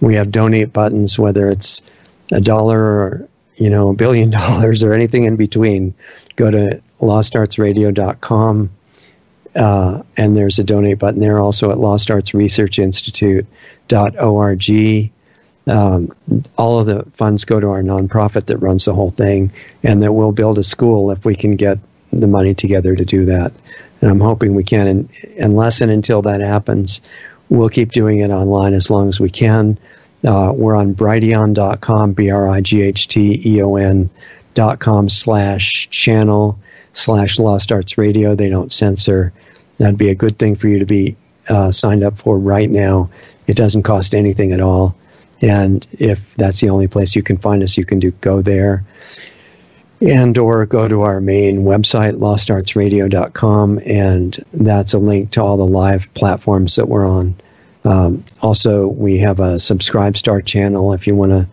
Speaker 1: We have donate buttons, whether it's a dollar or, you know, a billion dollars or anything in between. Go to lostartsradio.com. Uh, and there's a donate button there also at Lost Arts Research Institute.org um, all of the funds go to our nonprofit that runs the whole thing, and that we'll build a school if we can get the money together to do that. And I'm hoping we can. And unless and until that happens, we'll keep doing it online as long as we can. Uh, we're on brighteon.com, B R I G H T E O N.com slash channel slash Lost Arts Radio. They don't censor. That'd be a good thing for you to be uh, signed up for right now. It doesn't cost anything at all. And if that's the only place you can find us, you can do go there. And or go to our main website, lostartsradio.com, and that's a link to all the live platforms that we're on. Um, also, we have a Subscribestar channel if you want to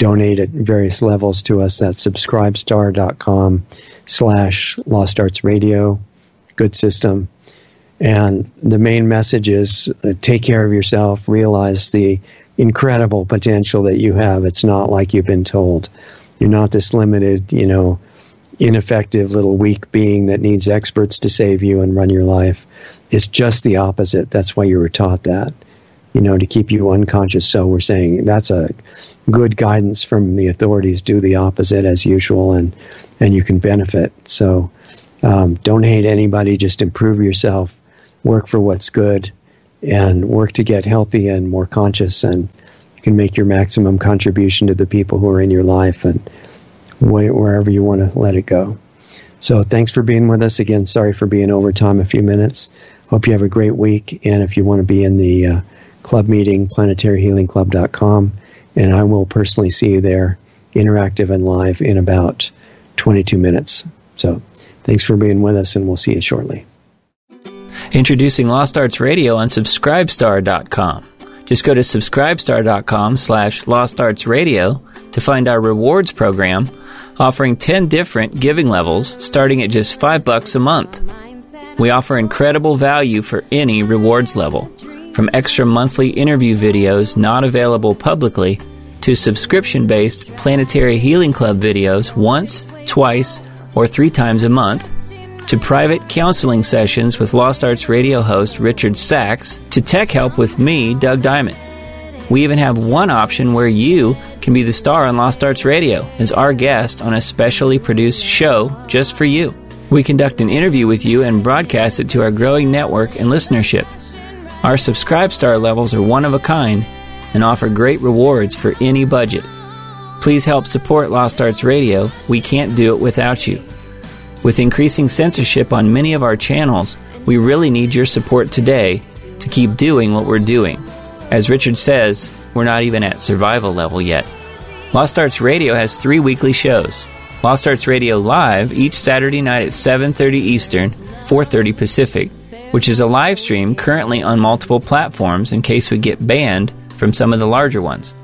Speaker 1: donate at various levels to us. That's subscribestar.com slash Lost Arts Radio. Good system. And the main message is uh, take care of yourself, realize the incredible potential that you have. It's not like you've been told. You're not this limited, you know, ineffective little weak being that needs experts to save you and run your life. It's just the opposite. That's why you were taught that, you know, to keep you unconscious. So we're saying that's a good guidance from the authorities. Do the opposite as usual, and and you can benefit. So um, don't hate anybody. Just improve yourself. work for what's good and work to get healthy and more conscious and you can make your maximum contribution to the people who are in your life and wherever you want to let it go. So thanks for being with us again. Sorry for being over time a few minutes. Hope you have a great week. And if you want to be in the uh, club meeting, planetaryhealingclub.com, and I will personally see you there, interactive and live, in about 22 minutes. So thanks for being with us, and we'll see you shortly.
Speaker 3: Introducing Lost Arts Radio on Subscribestar.com. Just go to subscribestar.com slash Lost Arts Radio to find our rewards program offering 10 different giving levels starting at just 5 bucks a month. We offer incredible value for any rewards level, from extra monthly interview videos not available publicly to subscription based Planetary Healing Club videos once, twice, or three times a month to private counseling sessions with Lost Arts radio host Richard Sacks, to tech help with me, Doug Diamond. We even have one option where you can be the star on Lost Arts Radio as our guest on a specially produced show just for you. We conduct an interview with you and broadcast it to our growing network and listenership. Our subscribe star levels are one of a kind and offer great rewards for any budget. Please help support Lost Arts Radio. We can't do it without you. With increasing censorship on many of our channels, we really need your support today to keep doing what we're doing. As Richard says, we're not even at survival level yet. Lost Arts Radio has three weekly shows. Lost Arts Radio Live each Saturday night at 7:30 Eastern, 4:30 Pacific, which is a live stream currently on multiple platforms in case we get banned from some of the larger ones.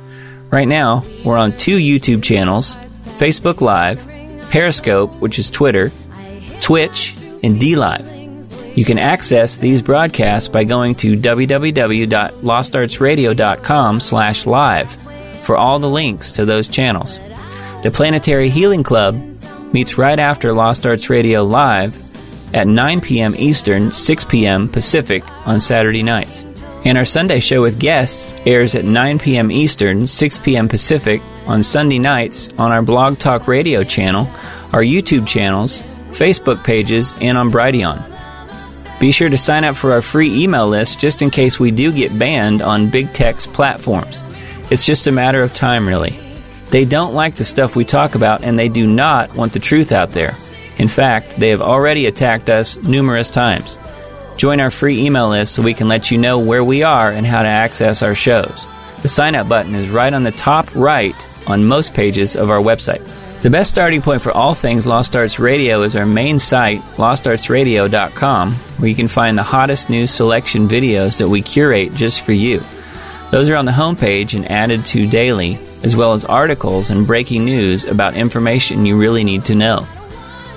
Speaker 3: Right now, we're on two YouTube channels, Facebook Live, Periscope, which is Twitter, Twitch, and DLive. You can access these broadcasts by going to www.lostartsradio.com slash live for all the links to those channels. The Planetary Healing Club meets right after Lost Arts Radio Live at 9 p.m. Eastern, 6 p.m. Pacific on Saturday nights. And our Sunday show with guests airs at 9 p.m. Eastern, 6 p.m. Pacific on Sunday nights on our Blog Talk Radio channel, our YouTube channels, Facebook pages, and on Brighteon. Be sure to sign up for our free email list just in case we do get banned on big tech's platforms. It's just a matter of time, really. They don't like the stuff we talk about, and they do not want the truth out there. In fact, they have already attacked us numerous times. Join our free email list so we can let you know where we are and how to access our shows. The sign up button is right on the top right on most pages of our website. The best starting point for all things Lost Arts Radio is our main site, lostartsradio.com, where you can find the hottest news selection videos that we curate just for you. Those are on the homepage and added to daily, as well as articles and breaking news about information you really need to know.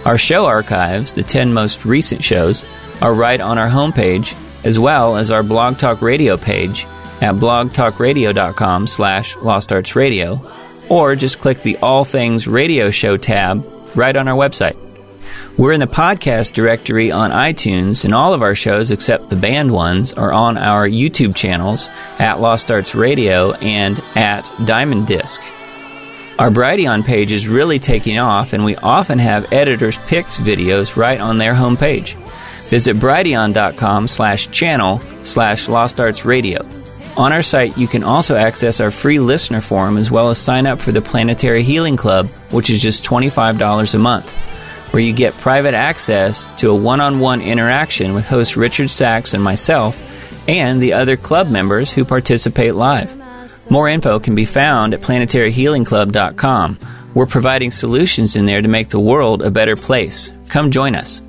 Speaker 3: Our show archives, the 10 most recent shows, are right on our homepage, as well as our Blog Talk Radio page at blogtalkradio.com slash lostartsradio or just click the All Things Radio Show tab right on our website. We're in the podcast directory on iTunes, and all of our shows, except the banned ones, are on our YouTube channels at Lost Arts Radio and at Diamond Disc. Our Brighteon page is really taking off, and we often have editors' picks videos right on their homepage. Visit brighteon.com slash channel slash Lost Arts Radio. On our site, you can also access our free listener forum as well as sign up for the Planetary Healing Club, which is just $25 a month, where you get private access to a one on one interaction with host Richard Sacks and myself and the other club members who participate live. More info can be found at planetaryhealingclub.com. We're providing solutions in there to make the world a better place. Come join us.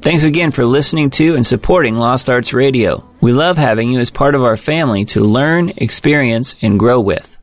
Speaker 3: Thanks again for listening to and supporting Lost Arts Radio. We love having you as part of our family to learn, experience, and grow with.